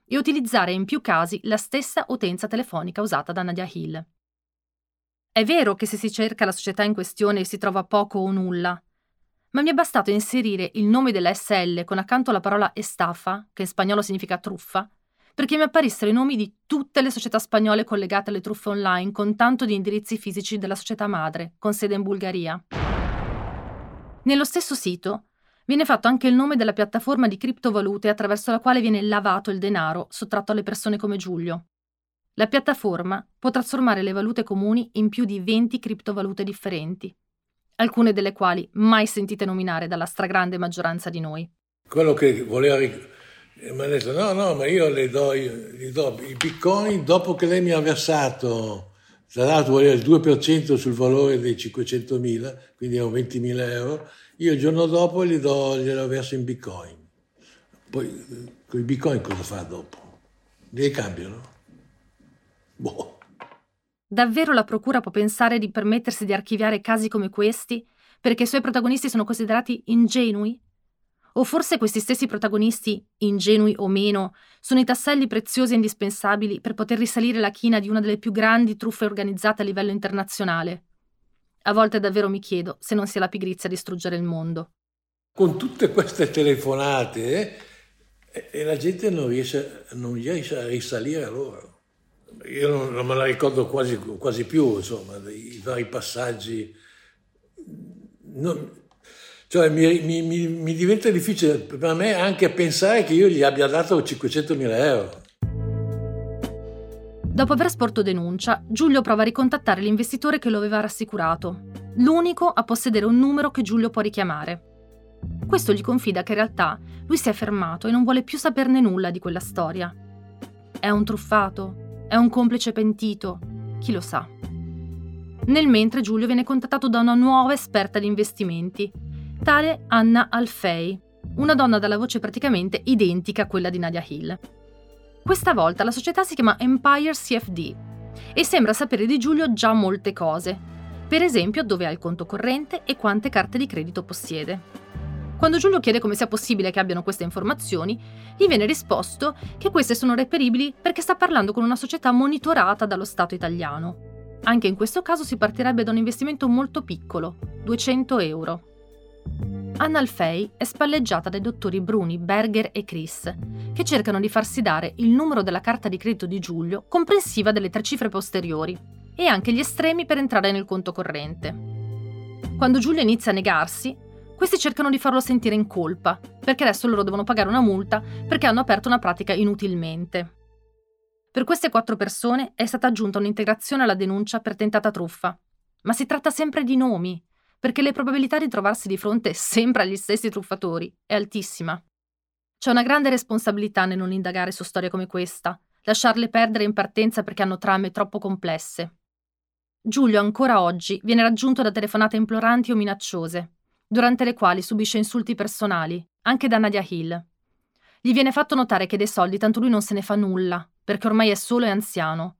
e utilizzare in più casi la stessa utenza telefonica usata da Nadia Hill. È vero che se si cerca la società in questione si trova poco o nulla, ma mi è bastato inserire il nome della SL con accanto alla parola estafa, che in spagnolo significa truffa, perché mi apparissero i nomi di tutte le società spagnole collegate alle truffe online con tanto di indirizzi fisici della società madre, con sede in Bulgaria. Nello stesso sito viene fatto anche il nome della piattaforma di criptovalute attraverso la quale viene lavato il denaro sottratto alle persone come Giulio. La piattaforma può trasformare le valute comuni in più di 20 criptovalute differenti alcune delle quali mai sentite nominare dalla stragrande maggioranza di noi. Quello che voleva ric- mi ha detto no, no, ma io le do, gli do i bitcoin dopo che lei mi ha versato, tra l'altro voleva il 2% sul valore dei 500.000, quindi erano 20.000 euro, io il giorno dopo gli do, glielo verso in bitcoin. Poi con i bitcoin cosa fa dopo? Li cambiano? Boh. Davvero la Procura può pensare di permettersi di archiviare casi come questi perché i suoi protagonisti sono considerati ingenui? O forse questi stessi protagonisti, ingenui o meno, sono i tasselli preziosi e indispensabili per poter risalire la china di una delle più grandi truffe organizzate a livello internazionale? A volte davvero mi chiedo se non sia la pigrizia a distruggere il mondo. Con tutte queste telefonate eh, e la gente non riesce, non riesce a risalire a loro io non, non, me la ricordo quasi, quasi più, insomma, i vari passaggi. Non, cioè, mi, mi, mi, mi, diventa difficile per me anche pensare che io gli abbia dato 500.000 euro. Dopo aver sporto denuncia, Giulio prova a ricontattare l'investitore che lo aveva rassicurato. l'unico a possedere un numero che Giulio può richiamare. Questo gli confida che in realtà lui si è fermato e non vuole più saperne nulla di quella storia. È un truffato? È un complice pentito? Chi lo sa. Nel mentre Giulio viene contattato da una nuova esperta di investimenti, tale Anna Alfei, una donna dalla voce praticamente identica a quella di Nadia Hill. Questa volta la società si chiama Empire CFD e sembra sapere di Giulio già molte cose, per esempio dove ha il conto corrente e quante carte di credito possiede. Quando Giulio chiede come sia possibile che abbiano queste informazioni, gli viene risposto che queste sono reperibili perché sta parlando con una società monitorata dallo Stato italiano. Anche in questo caso si partirebbe da un investimento molto piccolo, 200 euro. Anna Alfei è spalleggiata dai dottori Bruni, Berger e Chris, che cercano di farsi dare il numero della carta di credito di Giulio, comprensiva delle tre cifre posteriori, e anche gli estremi per entrare nel conto corrente. Quando Giulio inizia a negarsi, questi cercano di farlo sentire in colpa, perché adesso loro devono pagare una multa perché hanno aperto una pratica inutilmente. Per queste quattro persone è stata aggiunta un'integrazione alla denuncia per tentata truffa, ma si tratta sempre di nomi, perché le probabilità di trovarsi di fronte sempre agli stessi truffatori è altissima. C'è una grande responsabilità nel non indagare su storie come questa, lasciarle perdere in partenza perché hanno trame troppo complesse. Giulio ancora oggi viene raggiunto da telefonate imploranti o minacciose, durante le quali subisce insulti personali, anche da Nadia Hill. Gli viene fatto notare che dei soldi tanto lui non se ne fa nulla, perché ormai è solo e anziano.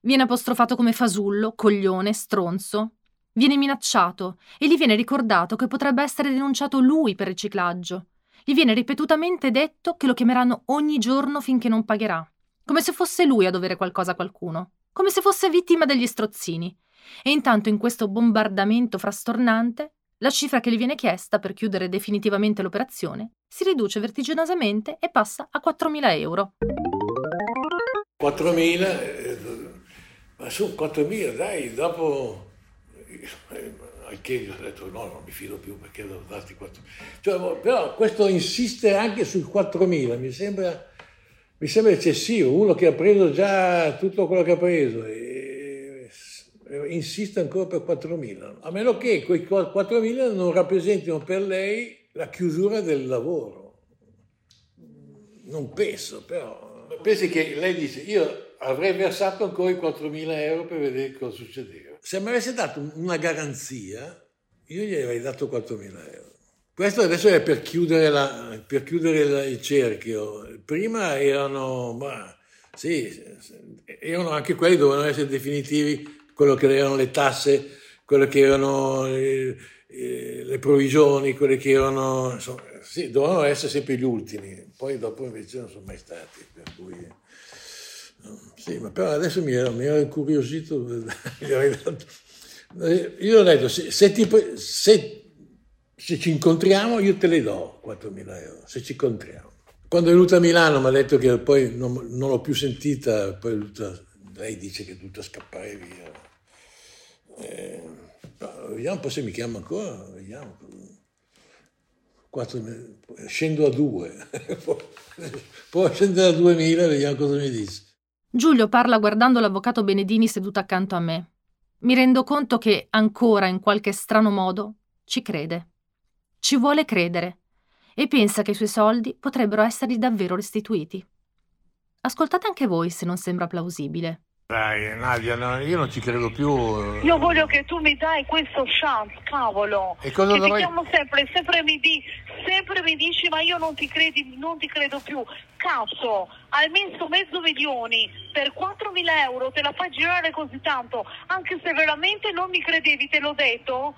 Viene apostrofato come fasullo, coglione, stronzo, Viene minacciato e gli viene ricordato che potrebbe essere denunciato lui per riciclaggio. Gli viene ripetutamente detto che lo chiameranno ogni giorno finché non pagherà, come se fosse lui a dovere qualcosa a qualcuno, come se fosse vittima degli strozzini. E intanto in questo bombardamento frastornante, la cifra che gli viene chiesta per chiudere definitivamente l'operazione si riduce vertiginosamente e passa a 4.000 euro. 4.000, eh, ma su 4.000 dai, dopo al che gli ho detto no, non mi fido più perché devo darti 4.000. Cioè, però questo insiste anche sul 4.000, mi sembra, mi sembra eccessivo, uno che ha preso già tutto quello che ha preso e, e insiste ancora per 4.000, a meno che quei 4.000 non rappresentino per lei la chiusura del lavoro. Non penso, però. Pensi che lei dice, io avrei versato ancora i 4.000 euro per vedere cosa succedeva se mi avesse dato una garanzia, io gli avrei dato 4.000 euro. Questo adesso è per chiudere, la, per chiudere il cerchio. Prima erano, bah, sì, erano anche quelli, dovevano essere definitivi, quello che erano le tasse, quello che erano le, le provvigioni, quelle che erano, insomma, sì, dovevano essere sempre gli ultimi, poi dopo invece non sono mai stati, per cui... Sì, ma però adesso mi ero, mi ero incuriosito, *laughs* io ho detto, se, se, ti, se, se, ci incontriamo io te le do 4.000 euro, se ci incontriamo. Quando è venuta a Milano mi ha detto che poi non, non l'ho più sentita, poi venuta, lei dice che è dovuta scappare via. Eh, vediamo un po' se mi chiama ancora, vediamo. 4, scendo a 2, *laughs* poi scendere a 2.000 vediamo cosa mi dice. Giulio parla guardando l'avvocato Benedini seduto accanto a me. Mi rendo conto che ancora, in qualche strano modo, ci crede. Ci vuole credere e pensa che i suoi soldi potrebbero essergli davvero restituiti. Ascoltate anche voi se non sembra plausibile. Dai, Nadia, no, io non ci credo più. Io voglio che tu mi dai questo chance, cavolo. E cosa che dovrei... ti chiamo sempre, sempre mi, di, sempre mi dici ma io non ti, credi, non ti credo più. Cazzo, hai messo mezzo milioni per 4.000 euro, te la fai girare così tanto, anche se veramente non mi credevi, te l'ho detto.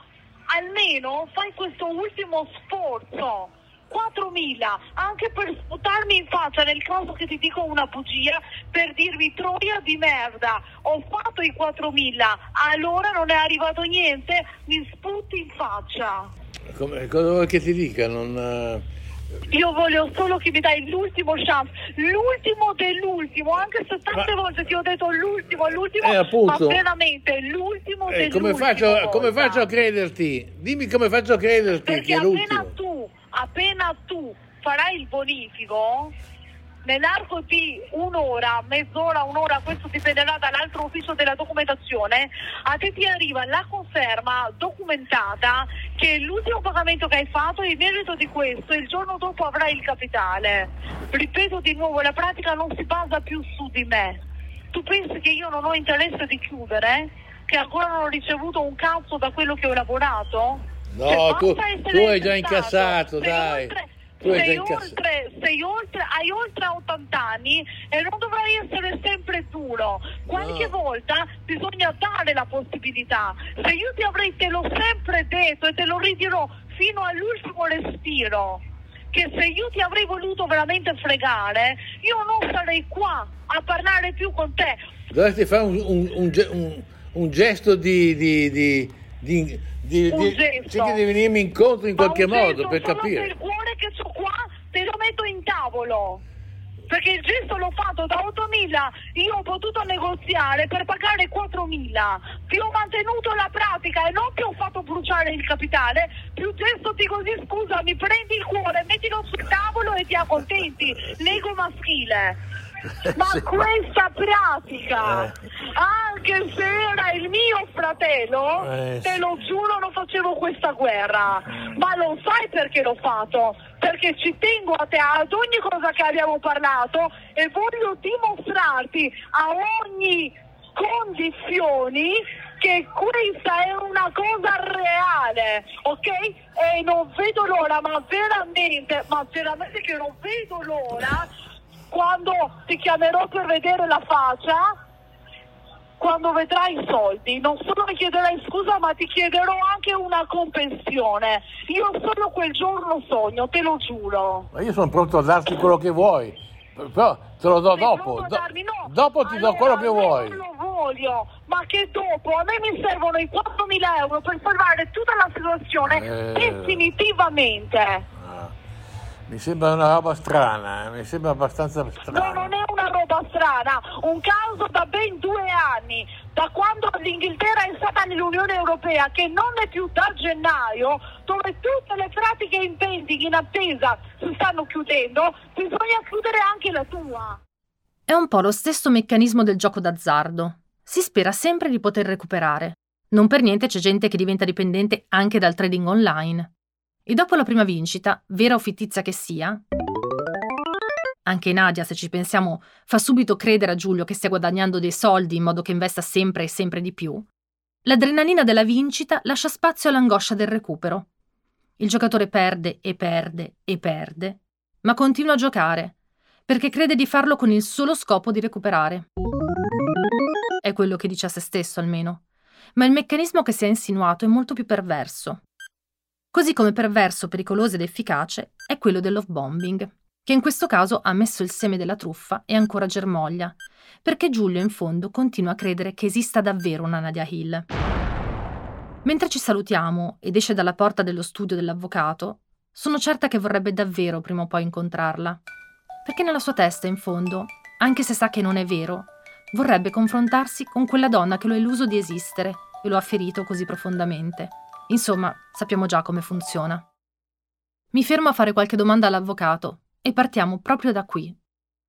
Almeno fai questo ultimo sforzo 4.000 anche per sputarmi in faccia nel caso che ti dico una bugia per dirmi troia di merda ho fatto i 4.000 allora non è arrivato niente mi sputi in faccia Come, cosa vuoi che ti dica? Non, uh... Io voglio solo che mi dai l'ultimo chance, l'ultimo dell'ultimo, anche se tante ma... volte ti ho detto l'ultimo, l'ultimo, eh, ma veramente l'ultimo eh, dell'ultimo. Come faccio, come faccio, a crederti? Dimmi come faccio a crederti Perché che è appena l'ultimo. tu appena tu farai il bonifico, nell'arco di un'ora, mezz'ora, un'ora, questo dipenderà dall'altro ufficio della documentazione, a te ti arriva la conferma documentata che l'ultimo pagamento che hai fatto, il merito di questo, il giorno dopo avrai il capitale. Ripeto di nuovo, la pratica non si basa più su di me. Tu pensi che io non ho interesse di chiudere? Che ancora non ho ricevuto un cazzo da quello che ho lavorato? No, tu, tu hai già incassato, Sei dai. oltre- Tu sei incassato. oltre, sei oltre, hai oltre 80 anni e non dovrai essere sempre duro. Qualche No. volta bisogna dare la possibilità. Se io ti avrei, te l'ho sempre detto e te lo ridirò fino all'ultimo respiro, che se io ti avrei voluto veramente fregare, io non sarei qua a parlare più con te. Dovresti fare un, un- un- un gesto di... di, di, di, di- Un di- gesto. cerchi di venirmi incontro in qualche modo gesto per capire. Per il cuore che ho qua te lo metto in tavolo. Perché il gesto l'ho fatto da 8.000, io ho potuto negoziare per pagare 4.000. Ti ho mantenuto la pratica e non ti ho fatto bruciare il capitale. Più gesto di così, scusa, mi prendi il cuore, mettilo sul tavolo e ti accontenti. *laughs* L'ego maschile. Ma *laughs* Sì, ma- questa pratica, Eh. anche se era il mio fratello, Eh, te lo giuro non facevo questa guerra. Ma lo sai perché l'ho fatto? Perché ci tengo a te, ad ogni cosa che abbiamo parlato e voglio dimostrarti a ogni condizioni che questa è una cosa reale, ok? E non vedo l'ora, ma veramente, ma veramente che non vedo l'ora quando ti chiamerò per vedere la faccia quando vedrai i soldi, non solo mi chiederai scusa, ma ti chiederò anche una compensione. Io solo quel giorno sogno, te lo giuro. Ma io sono pronto a darti quello che vuoi, però te lo do Sei dopo. do- darmi? No. dopo ti do Allora, quello che vuoi. Lo voglio, ma che dopo? A me mi servono i 4.000 euro per salvare tutta la situazione Eh. definitivamente. Mi sembra una roba strana, eh, mi sembra abbastanza No, strana. non è una roba strana, un caso da ben due anni, da quando l'Inghilterra è stata nell'Unione Europea, che non è più da gennaio, dove tutte le pratiche in pending, in attesa, si stanno chiudendo, bisogna chiudere anche la tua. È un po' lo stesso meccanismo del gioco d'azzardo. Si spera sempre di poter recuperare. Non per niente c'è gente che diventa dipendente anche dal trading online. E dopo la prima vincita, vera o fittizia che sia, anche Nadia, se ci pensiamo, fa subito credere a Giulio che stia guadagnando dei soldi in modo che investa sempre e sempre di più. L'adrenalina della vincita lascia spazio all'angoscia del recupero. Il giocatore perde e perde e perde, ma continua a giocare perché crede di farlo con il solo scopo di recuperare. È quello che dice a se stesso, almeno. Ma il meccanismo che si è insinuato è molto più perverso. Così come perverso, pericoloso ed efficace è quello del love bombing, che in questo caso ha messo il seme della truffa e ancora germoglia, perché Giulio in fondo continua a credere che esista davvero una Nadia Hill. Mentre ci salutiamo ed esce dalla porta dello studio dell'avvocato, sono certa che vorrebbe davvero prima o poi incontrarla perché nella sua testa, in fondo, anche se sa che non è vero, vorrebbe confrontarsi con quella donna che lo ha illuso di esistere e lo ha ferito così profondamente. Insomma, sappiamo già come funziona. Mi fermo a fare qualche domanda all'avvocato e partiamo proprio da qui.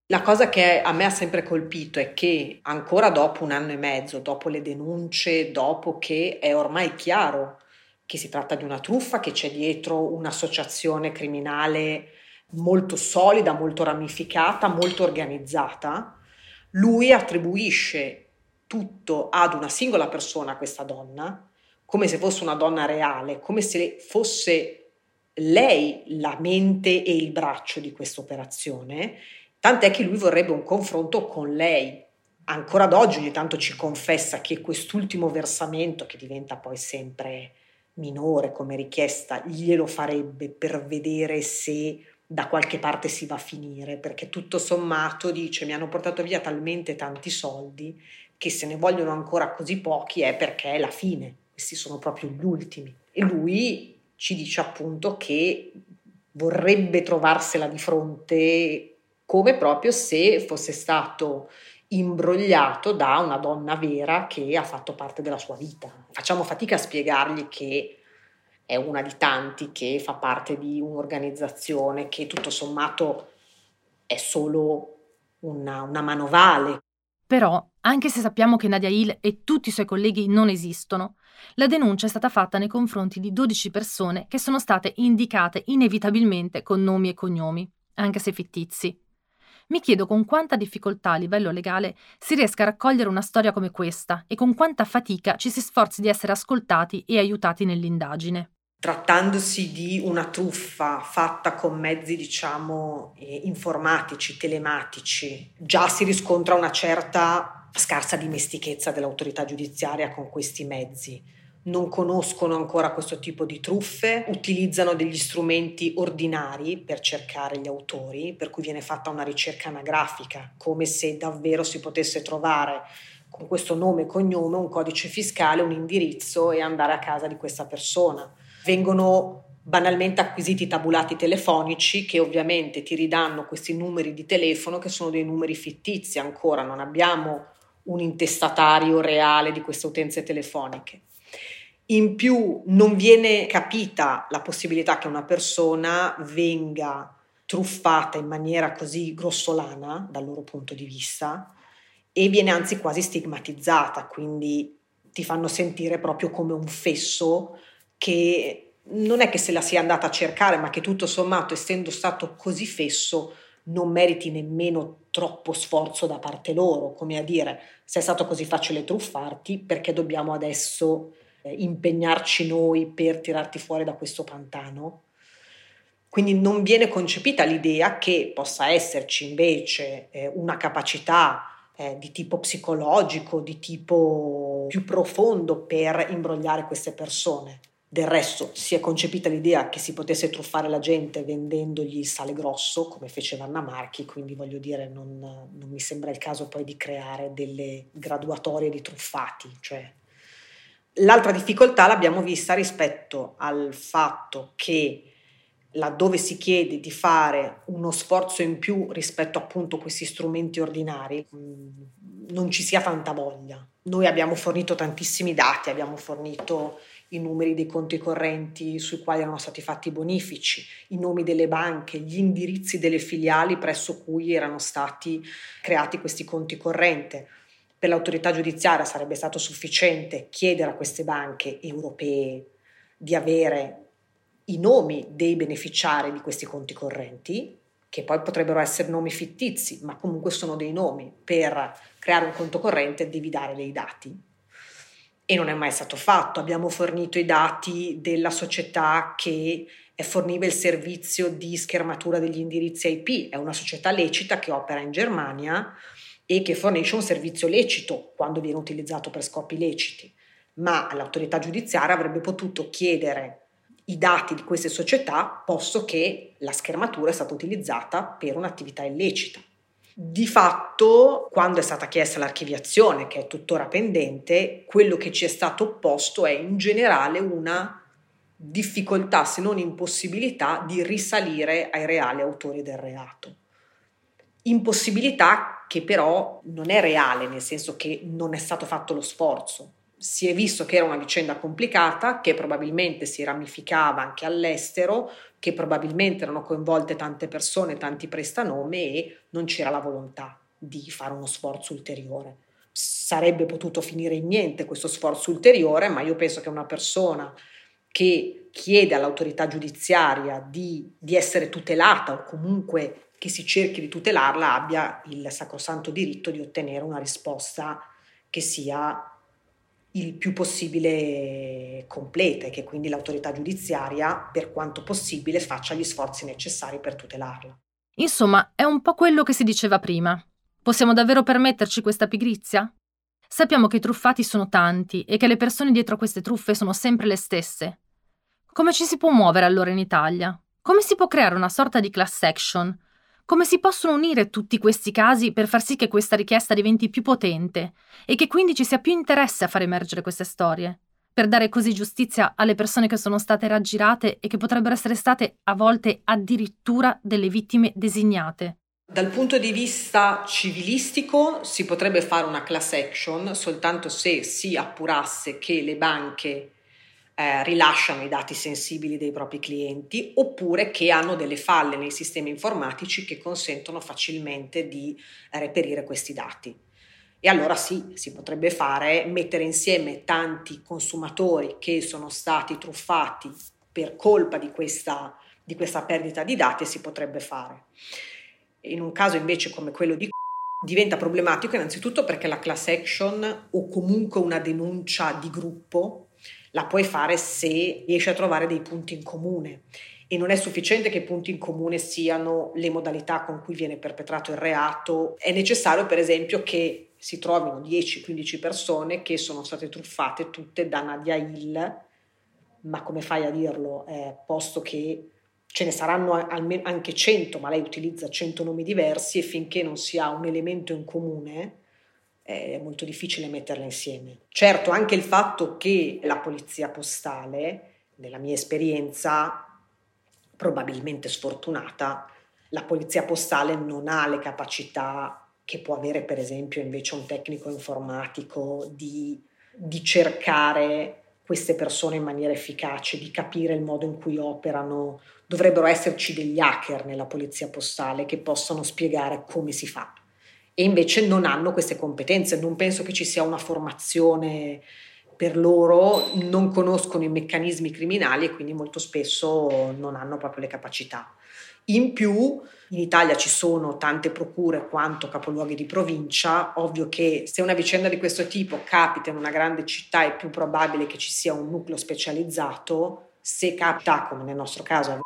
La cosa che a me ha sempre colpito è che ancora dopo un anno e mezzo, dopo le denunce, dopo che è ormai chiaro che si tratta di una truffa, che c'è dietro un'associazione criminale molto solida, molto ramificata, molto organizzata, lui attribuisce tutto ad una singola persona, questa donna, come se fosse una donna reale, come se fosse lei la mente e il braccio di questa operazione, tant'è che lui vorrebbe un confronto con lei. Ancora ad oggi ogni tanto ci confessa che quest'ultimo versamento, che diventa poi sempre minore come richiesta, glielo farebbe per vedere se da qualche parte si va a finire, perché tutto sommato dice mi hanno portato via talmente tanti soldi che se ne vogliono ancora così pochi è perché è la fine, questi sono proprio gli ultimi. E lui ci dice appunto che vorrebbe trovarsela di fronte come proprio se fosse stato imbrogliato da una donna vera che ha fatto parte della sua vita. Facciamo fatica a spiegargli che è una di tanti che fa parte di un'organizzazione che tutto sommato è solo una, una manovale. Però, anche se sappiamo che Nadia Hill e tutti i suoi colleghi non esistono, la denuncia è stata fatta nei confronti di 12 persone che sono state indicate inevitabilmente con nomi e cognomi, anche se fittizi. Mi chiedo con quanta difficoltà a livello legale si riesca a raccogliere una storia come questa e con quanta fatica ci si sforzi di essere ascoltati e aiutati nell'indagine. Trattandosi di una truffa fatta con mezzi, diciamo, eh, informatici, telematici, già si riscontra una certa scarsa dimestichezza dell'autorità giudiziaria con questi mezzi. Non conoscono ancora questo tipo di truffe, utilizzano degli strumenti ordinari per cercare gli autori, per cui viene fatta una ricerca anagrafica, come se davvero si potesse trovare con questo nome e cognome un codice fiscale, un indirizzo e andare a casa di questa persona vengono banalmente acquisiti tabulati telefonici che ovviamente ti ridanno questi numeri di telefono che sono dei numeri fittizi ancora, non abbiamo un intestatario reale di queste utenze telefoniche. In più non viene capita la possibilità che una persona venga truffata in maniera così grossolana dal loro punto di vista e viene anzi quasi stigmatizzata, quindi ti fanno sentire proprio come un fesso che non è che se la sia andata a cercare, ma che tutto sommato, essendo stato così fesso, non meriti nemmeno troppo sforzo da parte loro, come a dire, se è stato così facile truffarti, perché dobbiamo adesso eh, impegnarci noi per tirarti fuori da questo pantano? Quindi non viene concepita l'idea che possa esserci invece eh, una capacità eh, di tipo psicologico, di tipo più profondo per imbrogliare queste persone. Del resto si è concepita l'idea che si potesse truffare la gente vendendogli il sale grosso, come fece Vanna Marchi, quindi voglio dire non, non mi sembra il caso poi di creare delle graduatorie di truffati. Cioè. L'altra difficoltà l'abbiamo vista rispetto al fatto che laddove si chiede di fare uno sforzo in più rispetto appunto a questi strumenti ordinari, mm, non ci sia tanta voglia. Noi abbiamo fornito tantissimi dati, abbiamo fornito i numeri dei conti correnti sui quali erano stati fatti i bonifici, i nomi delle banche, gli indirizzi delle filiali presso cui erano stati creati questi conti correnti. Per l'autorità giudiziaria sarebbe stato sufficiente chiedere a queste banche europee di avere i nomi dei beneficiari di questi conti correnti, che poi potrebbero essere nomi fittizi, ma comunque sono dei nomi. Per creare un conto corrente devi dare dei dati e non è mai stato fatto. Abbiamo fornito i dati della società che forniva il servizio di schermatura degli indirizzi IP, è una società lecita che opera in Germania e che fornisce un servizio lecito quando viene utilizzato per scopi leciti, ma l'autorità giudiziaria avrebbe potuto chiedere i dati di queste società posto che la schermatura è stata utilizzata per un'attività illecita. Di fatto, quando è stata chiesta l'archiviazione, che è tuttora pendente, quello che ci è stato opposto è in generale una difficoltà, se non impossibilità, di risalire ai reali autori del reato. Impossibilità che però non è reale, nel senso che non è stato fatto lo sforzo si è visto che era una vicenda complicata, che probabilmente si ramificava anche all'estero, che probabilmente erano coinvolte tante persone, tanti prestanome e non c'era la volontà di fare uno sforzo ulteriore. Sarebbe potuto finire in niente questo sforzo ulteriore, ma io penso che una persona che chiede all'autorità giudiziaria di, di essere tutelata o comunque che si cerchi di tutelarla abbia il sacrosanto diritto di ottenere una risposta che sia il più possibile completa e che quindi l'autorità giudiziaria, per quanto possibile, faccia gli sforzi necessari per tutelarla. Insomma, è un po' quello che si diceva prima. Possiamo davvero permetterci questa pigrizia? Sappiamo che i truffati sono tanti e che le persone dietro queste truffe sono sempre le stesse. Come ci si può muovere allora in Italia? Come si può creare una sorta di class action come si possono unire tutti questi casi per far sì che questa richiesta diventi più potente e che quindi ci sia più interesse a far emergere queste storie? Per dare così giustizia alle persone che sono state raggirate e che potrebbero essere state a volte addirittura delle vittime designate. Dal punto di vista civilistico si potrebbe fare una class action soltanto se si appurasse che le banche eh, rilasciano i dati sensibili dei propri clienti oppure che hanno delle falle nei sistemi informatici che consentono facilmente di reperire questi dati. E allora sì, si potrebbe fare mettere insieme tanti consumatori che sono stati truffati per colpa di questa, di questa perdita di dati e si potrebbe fare. In un caso invece come quello di diventa problematico innanzitutto perché la class action o comunque una denuncia di gruppo la puoi fare se riesci a trovare dei punti in comune e non è sufficiente che i punti in comune siano le modalità con cui viene perpetrato il reato, è necessario per esempio che si trovino 10-15 persone che sono state truffate tutte da Nadia Hill, ma come fai a dirlo? Eh, posto che ce ne saranno almeno anche 100, ma lei utilizza 100 nomi diversi e finché non si ha un elemento in comune, è molto difficile metterla insieme. Certo, anche il fatto che la polizia postale, nella mia esperienza probabilmente sfortunata, la polizia postale non ha le capacità che può avere per esempio invece un tecnico informatico di, di cercare queste persone in maniera efficace, di capire il modo in cui operano. Dovrebbero esserci degli hacker nella polizia postale che possano spiegare come si fa e invece non hanno queste competenze. Non penso che ci sia una formazione per loro, non conoscono i meccanismi criminali e quindi molto spesso non hanno proprio le capacità. In più, in Italia ci sono tante procure quanto capoluoghi di provincia, ovvio che se una vicenda di questo tipo capita in una grande città è più probabile che ci sia un nucleo specializzato, se capita, come nel nostro caso,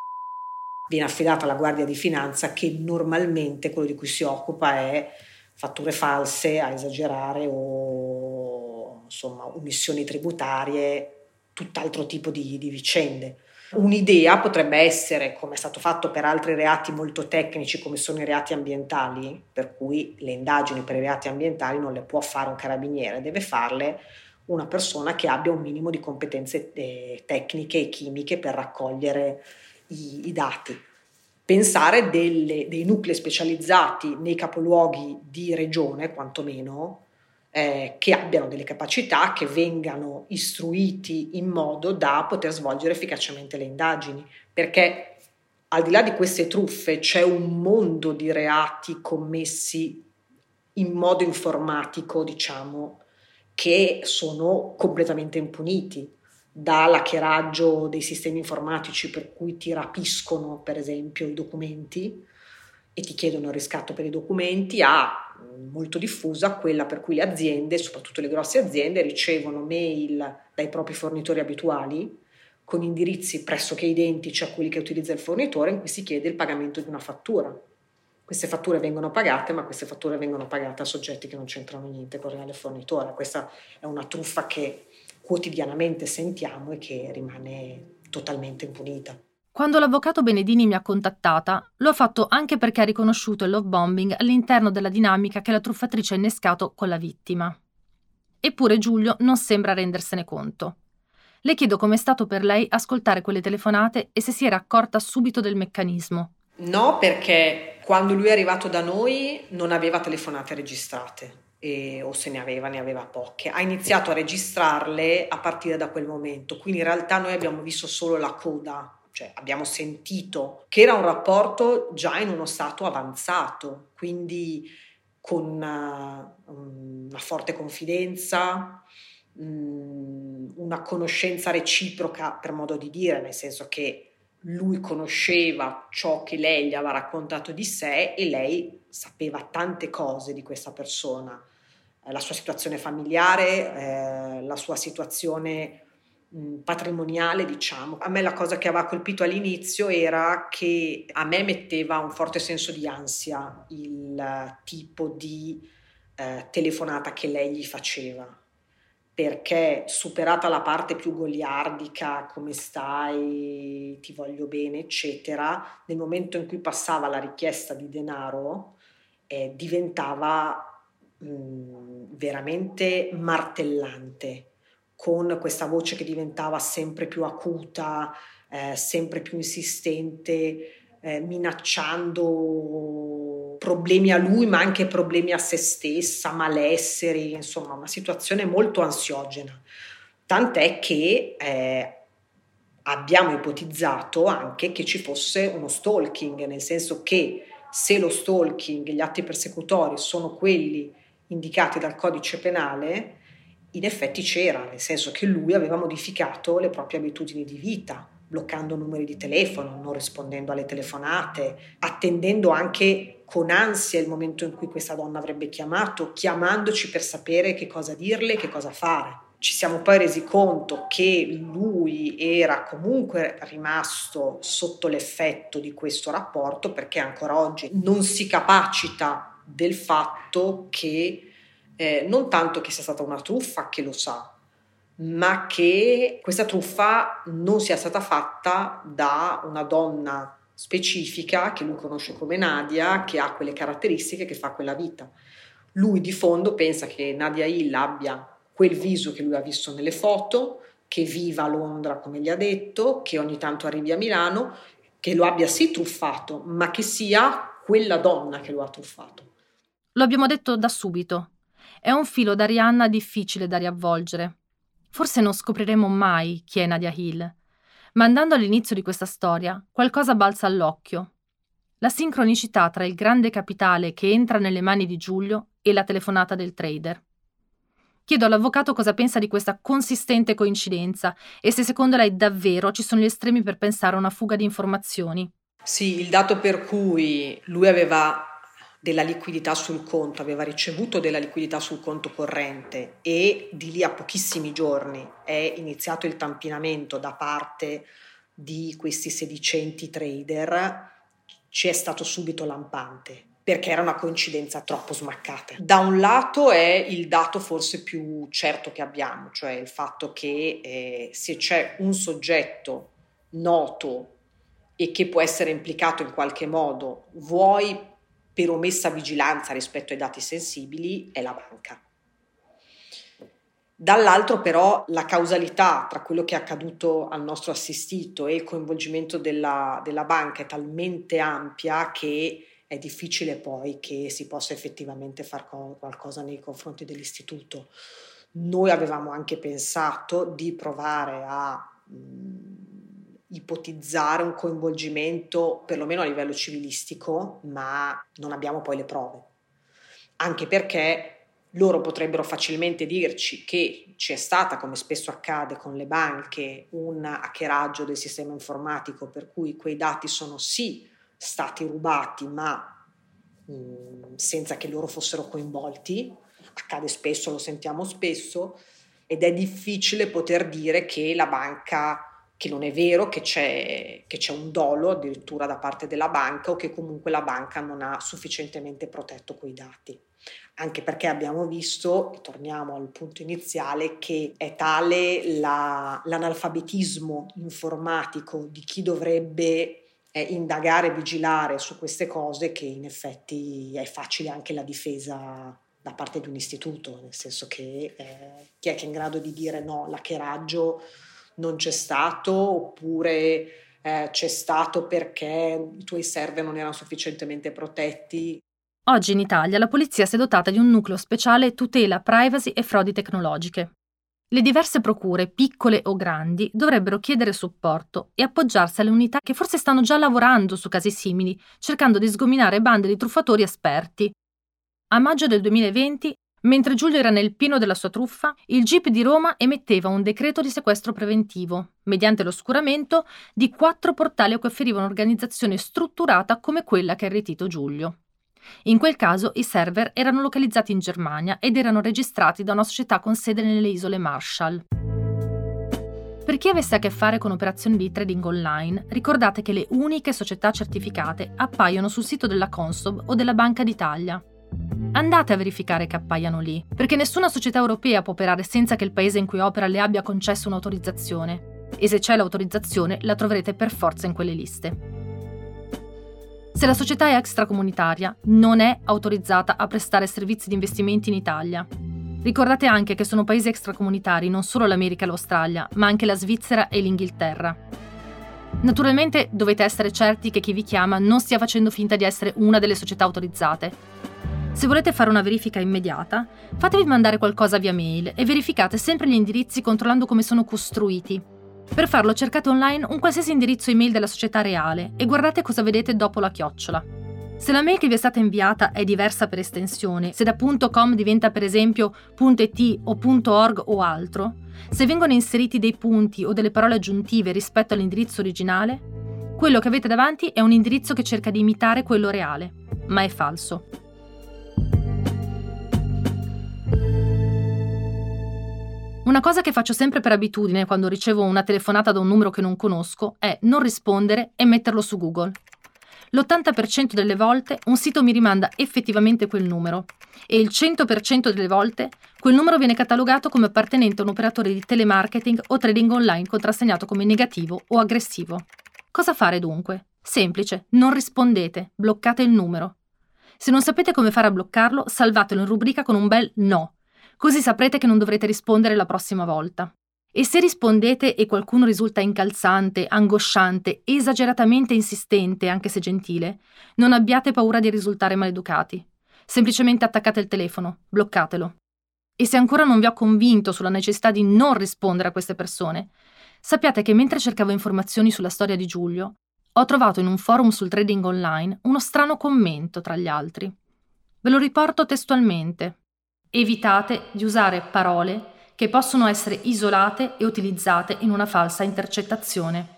viene affidata alla Guardia di Finanza che normalmente quello di cui si occupa è fatture false a esagerare o insomma omissioni tributarie, tutt'altro tipo di, di vicende. Un'idea potrebbe essere, come è stato fatto per altri reati molto tecnici come sono i reati ambientali, per cui le indagini per i reati ambientali non le può fare un carabiniere, deve farle una persona che abbia un minimo di competenze eh, tecniche e chimiche per raccogliere i, i dati pensare delle, dei nuclei specializzati nei capoluoghi di regione, quantomeno, eh, che abbiano delle capacità, che vengano istruiti in modo da poter svolgere efficacemente le indagini, perché al di là di queste truffe c'è un mondo di reati commessi in modo informatico, diciamo, che sono completamente impuniti dall'hackeraggio dei sistemi informatici per cui ti rapiscono per esempio i documenti e ti chiedono il riscatto per i documenti a molto diffusa quella per cui le aziende, soprattutto le grosse aziende, ricevono mail dai propri fornitori abituali con indirizzi pressoché identici a quelli che utilizza il fornitore in cui si chiede il pagamento di una fattura. Queste fatture vengono pagate, ma queste fatture vengono pagate a soggetti che non c'entrano niente con il reale fornitore. Questa è una truffa che quotidianamente sentiamo e che rimane totalmente impunita. Quando l'avvocato Benedini mi ha contattata, lo ha fatto anche perché ha riconosciuto il love bombing all'interno della dinamica che la truffatrice ha innescato con la vittima. Eppure Giulio non sembra rendersene conto. Le chiedo com'è stato per lei ascoltare quelle telefonate e se si era accorta subito del meccanismo. No, perché quando lui è arrivato da noi non aveva telefonate registrate e, o se ne aveva, ne aveva poche. Ha iniziato a registrarle a partire da quel momento, quindi in realtà noi abbiamo visto solo la coda, cioè abbiamo sentito che era un rapporto già in uno stato avanzato, quindi con una, una forte confidenza, mm, una conoscenza reciproca per modo di dire, nel senso che lui conosceva ciò che lei gli aveva raccontato di sé e lei sapeva tante cose di questa persona la sua situazione familiare, eh, la sua situazione patrimoniale, diciamo. A me la cosa che aveva colpito all'inizio era che a me metteva un forte senso di ansia il tipo di eh, telefonata che lei gli faceva perché superata la parte più goliardica, come stai, ti voglio bene, eccetera, nel momento in cui passava la richiesta di denaro, eh, diventava veramente martellante, con questa voce che diventava sempre più acuta, eh, sempre più insistente, eh, minacciando problemi a lui, ma anche problemi a se stessa, malesseri, insomma, una situazione molto ansiogena. Tant'è che eh, abbiamo ipotizzato anche che ci fosse uno stalking, nel senso che se lo stalking, gli atti persecutori sono quelli indicati dal codice penale, in effetti c'era, nel senso che lui aveva modificato le proprie abitudini di vita, bloccando numeri di telefono, non rispondendo alle telefonate, attendendo anche con ansia il momento in cui questa donna avrebbe chiamato, chiamandoci per sapere che cosa dirle, che cosa fare. Ci siamo poi resi conto che lui era comunque rimasto sotto l'effetto di questo rapporto perché ancora oggi non si capacita del fatto che eh, non tanto che sia stata una truffa, che lo sa, ma che questa truffa non sia stata fatta da una donna specifica che lui conosce come Nadia, che ha quelle caratteristiche, che fa quella vita. Lui di fondo pensa che Nadia Hill abbia quel viso che lui ha visto nelle foto, che viva a Londra come gli ha detto, che ogni tanto arrivi a Milano, che lo abbia sì truffato, ma che sia quella donna che lo ha truffato. Lo abbiamo detto da subito. È un filo d'Arianna difficile da riavvolgere. Forse non scopriremo mai chi è Nadia Hill, ma andando all'inizio di questa storia, qualcosa balza all'occhio. La sincronicità tra il grande capitale che entra nelle mani di Giulio e la telefonata del trader. Chiedo all'avvocato cosa pensa di questa consistente coincidenza e se secondo lei davvero ci sono gli estremi per pensare a una fuga di informazioni. Sì, il dato per cui lui aveva della liquidità sul conto, aveva ricevuto della liquidità sul conto corrente e di lì a pochissimi giorni è iniziato il tampinamento da parte di questi sedicenti trader, ci è stato subito lampante perché era una coincidenza troppo smaccata. Da un lato è il dato forse più certo che abbiamo, cioè il fatto che eh, se c'è un soggetto noto e che può essere implicato in qualche modo, vuoi per omessa vigilanza rispetto ai dati sensibili, è la banca. Dall'altro però la causalità tra quello che è accaduto al nostro assistito e il coinvolgimento della, della banca è talmente ampia che è difficile poi che si possa effettivamente fare qualcosa nei confronti dell'istituto. Noi avevamo anche pensato di provare a mh, ipotizzare un coinvolgimento perlomeno a livello civilistico, ma non abbiamo poi le prove. Anche perché loro potrebbero facilmente dirci che c'è stata, come spesso accade con le banche, un hackeraggio del sistema informatico per cui quei dati sono sì stati rubati ma mh, mm, senza che loro fossero coinvolti, accade spesso, lo sentiamo spesso, ed è difficile poter dire che la banca che non è vero che c'è, che c'è, un dolo addirittura da parte della banca o che comunque la banca non ha sufficientemente protetto quei dati. Anche perché abbiamo visto, e torniamo al punto iniziale, che è tale la, l'analfabetismo informatico di chi dovrebbe eh, indagare e vigilare su queste cose che in effetti è facile anche la difesa da parte di un istituto, nel senso che eh, chi è che è in grado di dire no, l'hackeraggio non c'è stato oppure eh, c'è stato perché i tuoi server non erano sufficientemente protetti. Oggi in Italia la polizia si è dotata di un nucleo speciale tutela privacy e frodi tecnologiche. Le diverse procure, piccole o grandi, dovrebbero chiedere supporto e appoggiarsi alle unità che forse stanno già lavorando su casi simili, cercando di sgominare bande di truffatori esperti. A maggio del 2020, mentre Giulio era nel pieno della sua truffa, il GIP di Roma emetteva un decreto di sequestro preventivo, mediante l'oscuramento di quattro portali a cui offeriva un'organizzazione strutturata come quella che ha irretito Giulio. In quel caso i server erano localizzati in Germania ed erano registrati da una società con sede nelle isole Marshall. Per chi avesse a che fare con operazioni di trading online, ricordate che le uniche società certificate appaiono sul sito della Consob o della Banca d'Italia. Andate a verificare che appaiano lì, perché nessuna società europea può operare senza che il paese in cui opera le abbia concesso un'autorizzazione. E se c'è l'autorizzazione, la troverete per forza in quelle liste. Se la società è extracomunitaria, non è autorizzata a prestare servizi di investimenti in Italia. Ricordate anche che sono paesi extracomunitari non solo l'America e l'Australia, ma anche la Svizzera e l'Inghilterra. Naturalmente dovete essere certi che chi vi chiama non stia facendo finta di essere una delle società autorizzate. Se volete fare una verifica immediata, fatevi mandare qualcosa via mail e verificate sempre gli indirizzi controllando come sono costruiti. Per farlo cercate online un qualsiasi indirizzo email della società reale e guardate cosa vedete dopo la chiocciola. Se la mail che vi è stata inviata è diversa per estensione, se da .com diventa per esempio .it o .org o altro, se vengono inseriti dei punti o delle parole aggiuntive rispetto all'indirizzo originale, quello che avete davanti è un indirizzo che cerca di imitare quello reale, ma è falso. Una cosa che faccio sempre per abitudine quando ricevo una telefonata da un numero che non conosco è non rispondere e metterlo su Google. L'80% delle volte un sito mi rimanda effettivamente quel numero e il 100% delle volte quel numero viene catalogato come appartenente a un operatore di telemarketing o trading online contrassegnato come negativo o aggressivo. Cosa fare dunque? Semplice, non rispondete, bloccate il numero. Se non sapete come fare a bloccarlo, salvatelo in rubrica con un bel no Così saprete che non dovrete rispondere la prossima volta. E se rispondete e qualcuno risulta incalzante, angosciante, esageratamente insistente, anche se gentile, non abbiate paura di risultare maleducati. Semplicemente attaccate il telefono, bloccatelo. E se ancora non vi ho convinto sulla necessità di non rispondere a queste persone, sappiate che mentre cercavo informazioni sulla storia di Giulio, ho trovato in un forum sul trading online uno strano commento tra gli altri. Ve lo riporto testualmente. Evitate di usare parole che possono essere isolate e utilizzate in una falsa intercettazione.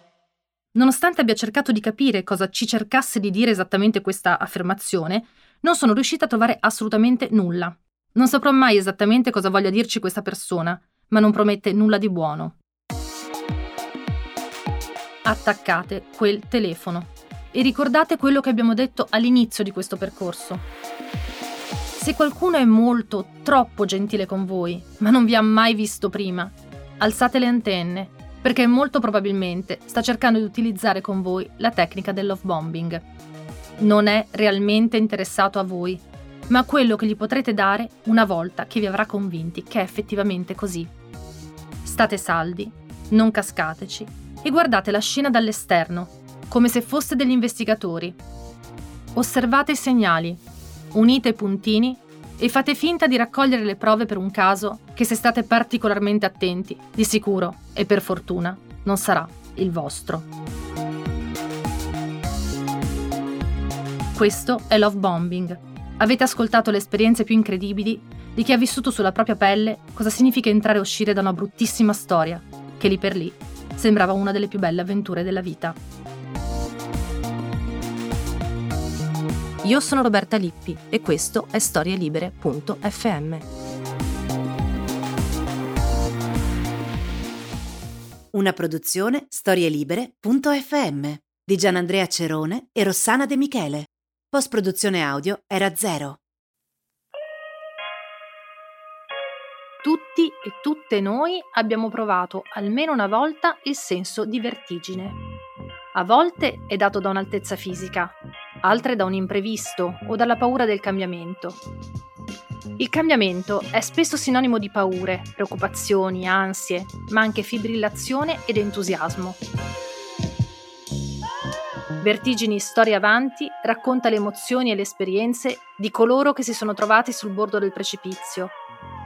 Nonostante abbia cercato di capire cosa ci cercasse di dire esattamente questa affermazione, non sono riuscita a trovare assolutamente nulla. Non saprò mai esattamente cosa voglia dirci questa persona, ma non promette nulla di buono. Attaccate quel telefono e ricordate quello che abbiamo detto all'inizio di questo percorso. Se qualcuno è molto, troppo gentile con voi, ma non vi ha mai visto prima, alzate le antenne, perché molto probabilmente sta cercando di utilizzare con voi la tecnica del love bombing. Non è realmente interessato a voi, ma a quello che gli potrete dare una volta che vi avrà convinti che è effettivamente così. State saldi, non cascateci e guardate la scena dall'esterno, come se foste degli investigatori. Osservate i segnali, unite i puntini e fate finta di raccogliere le prove per un caso che se state particolarmente attenti, di sicuro e per fortuna non sarà il vostro. Questo è Love Bombing. Avete ascoltato le esperienze più incredibili di chi ha vissuto sulla propria pelle cosa significa entrare e uscire da una bruttissima storia, che lì per lì sembrava una delle più belle avventure della vita. Io sono Roberta Lippi e questo è storielibere.fm. Una produzione storielibere.fm di Gianandrea Cerone e Rossana De Michele. Post produzione audio era zero. Tutti e tutte noi abbiamo provato almeno una volta il senso di vertigine. A volte è dato da un'altezza fisica, altre da un imprevisto o dalla paura del cambiamento. Il cambiamento è spesso sinonimo di paure, preoccupazioni, ansie, ma anche fibrillazione ed entusiasmo. Vertigini Storia Avanti racconta le emozioni e le esperienze di coloro che si sono trovati sul bordo del precipizio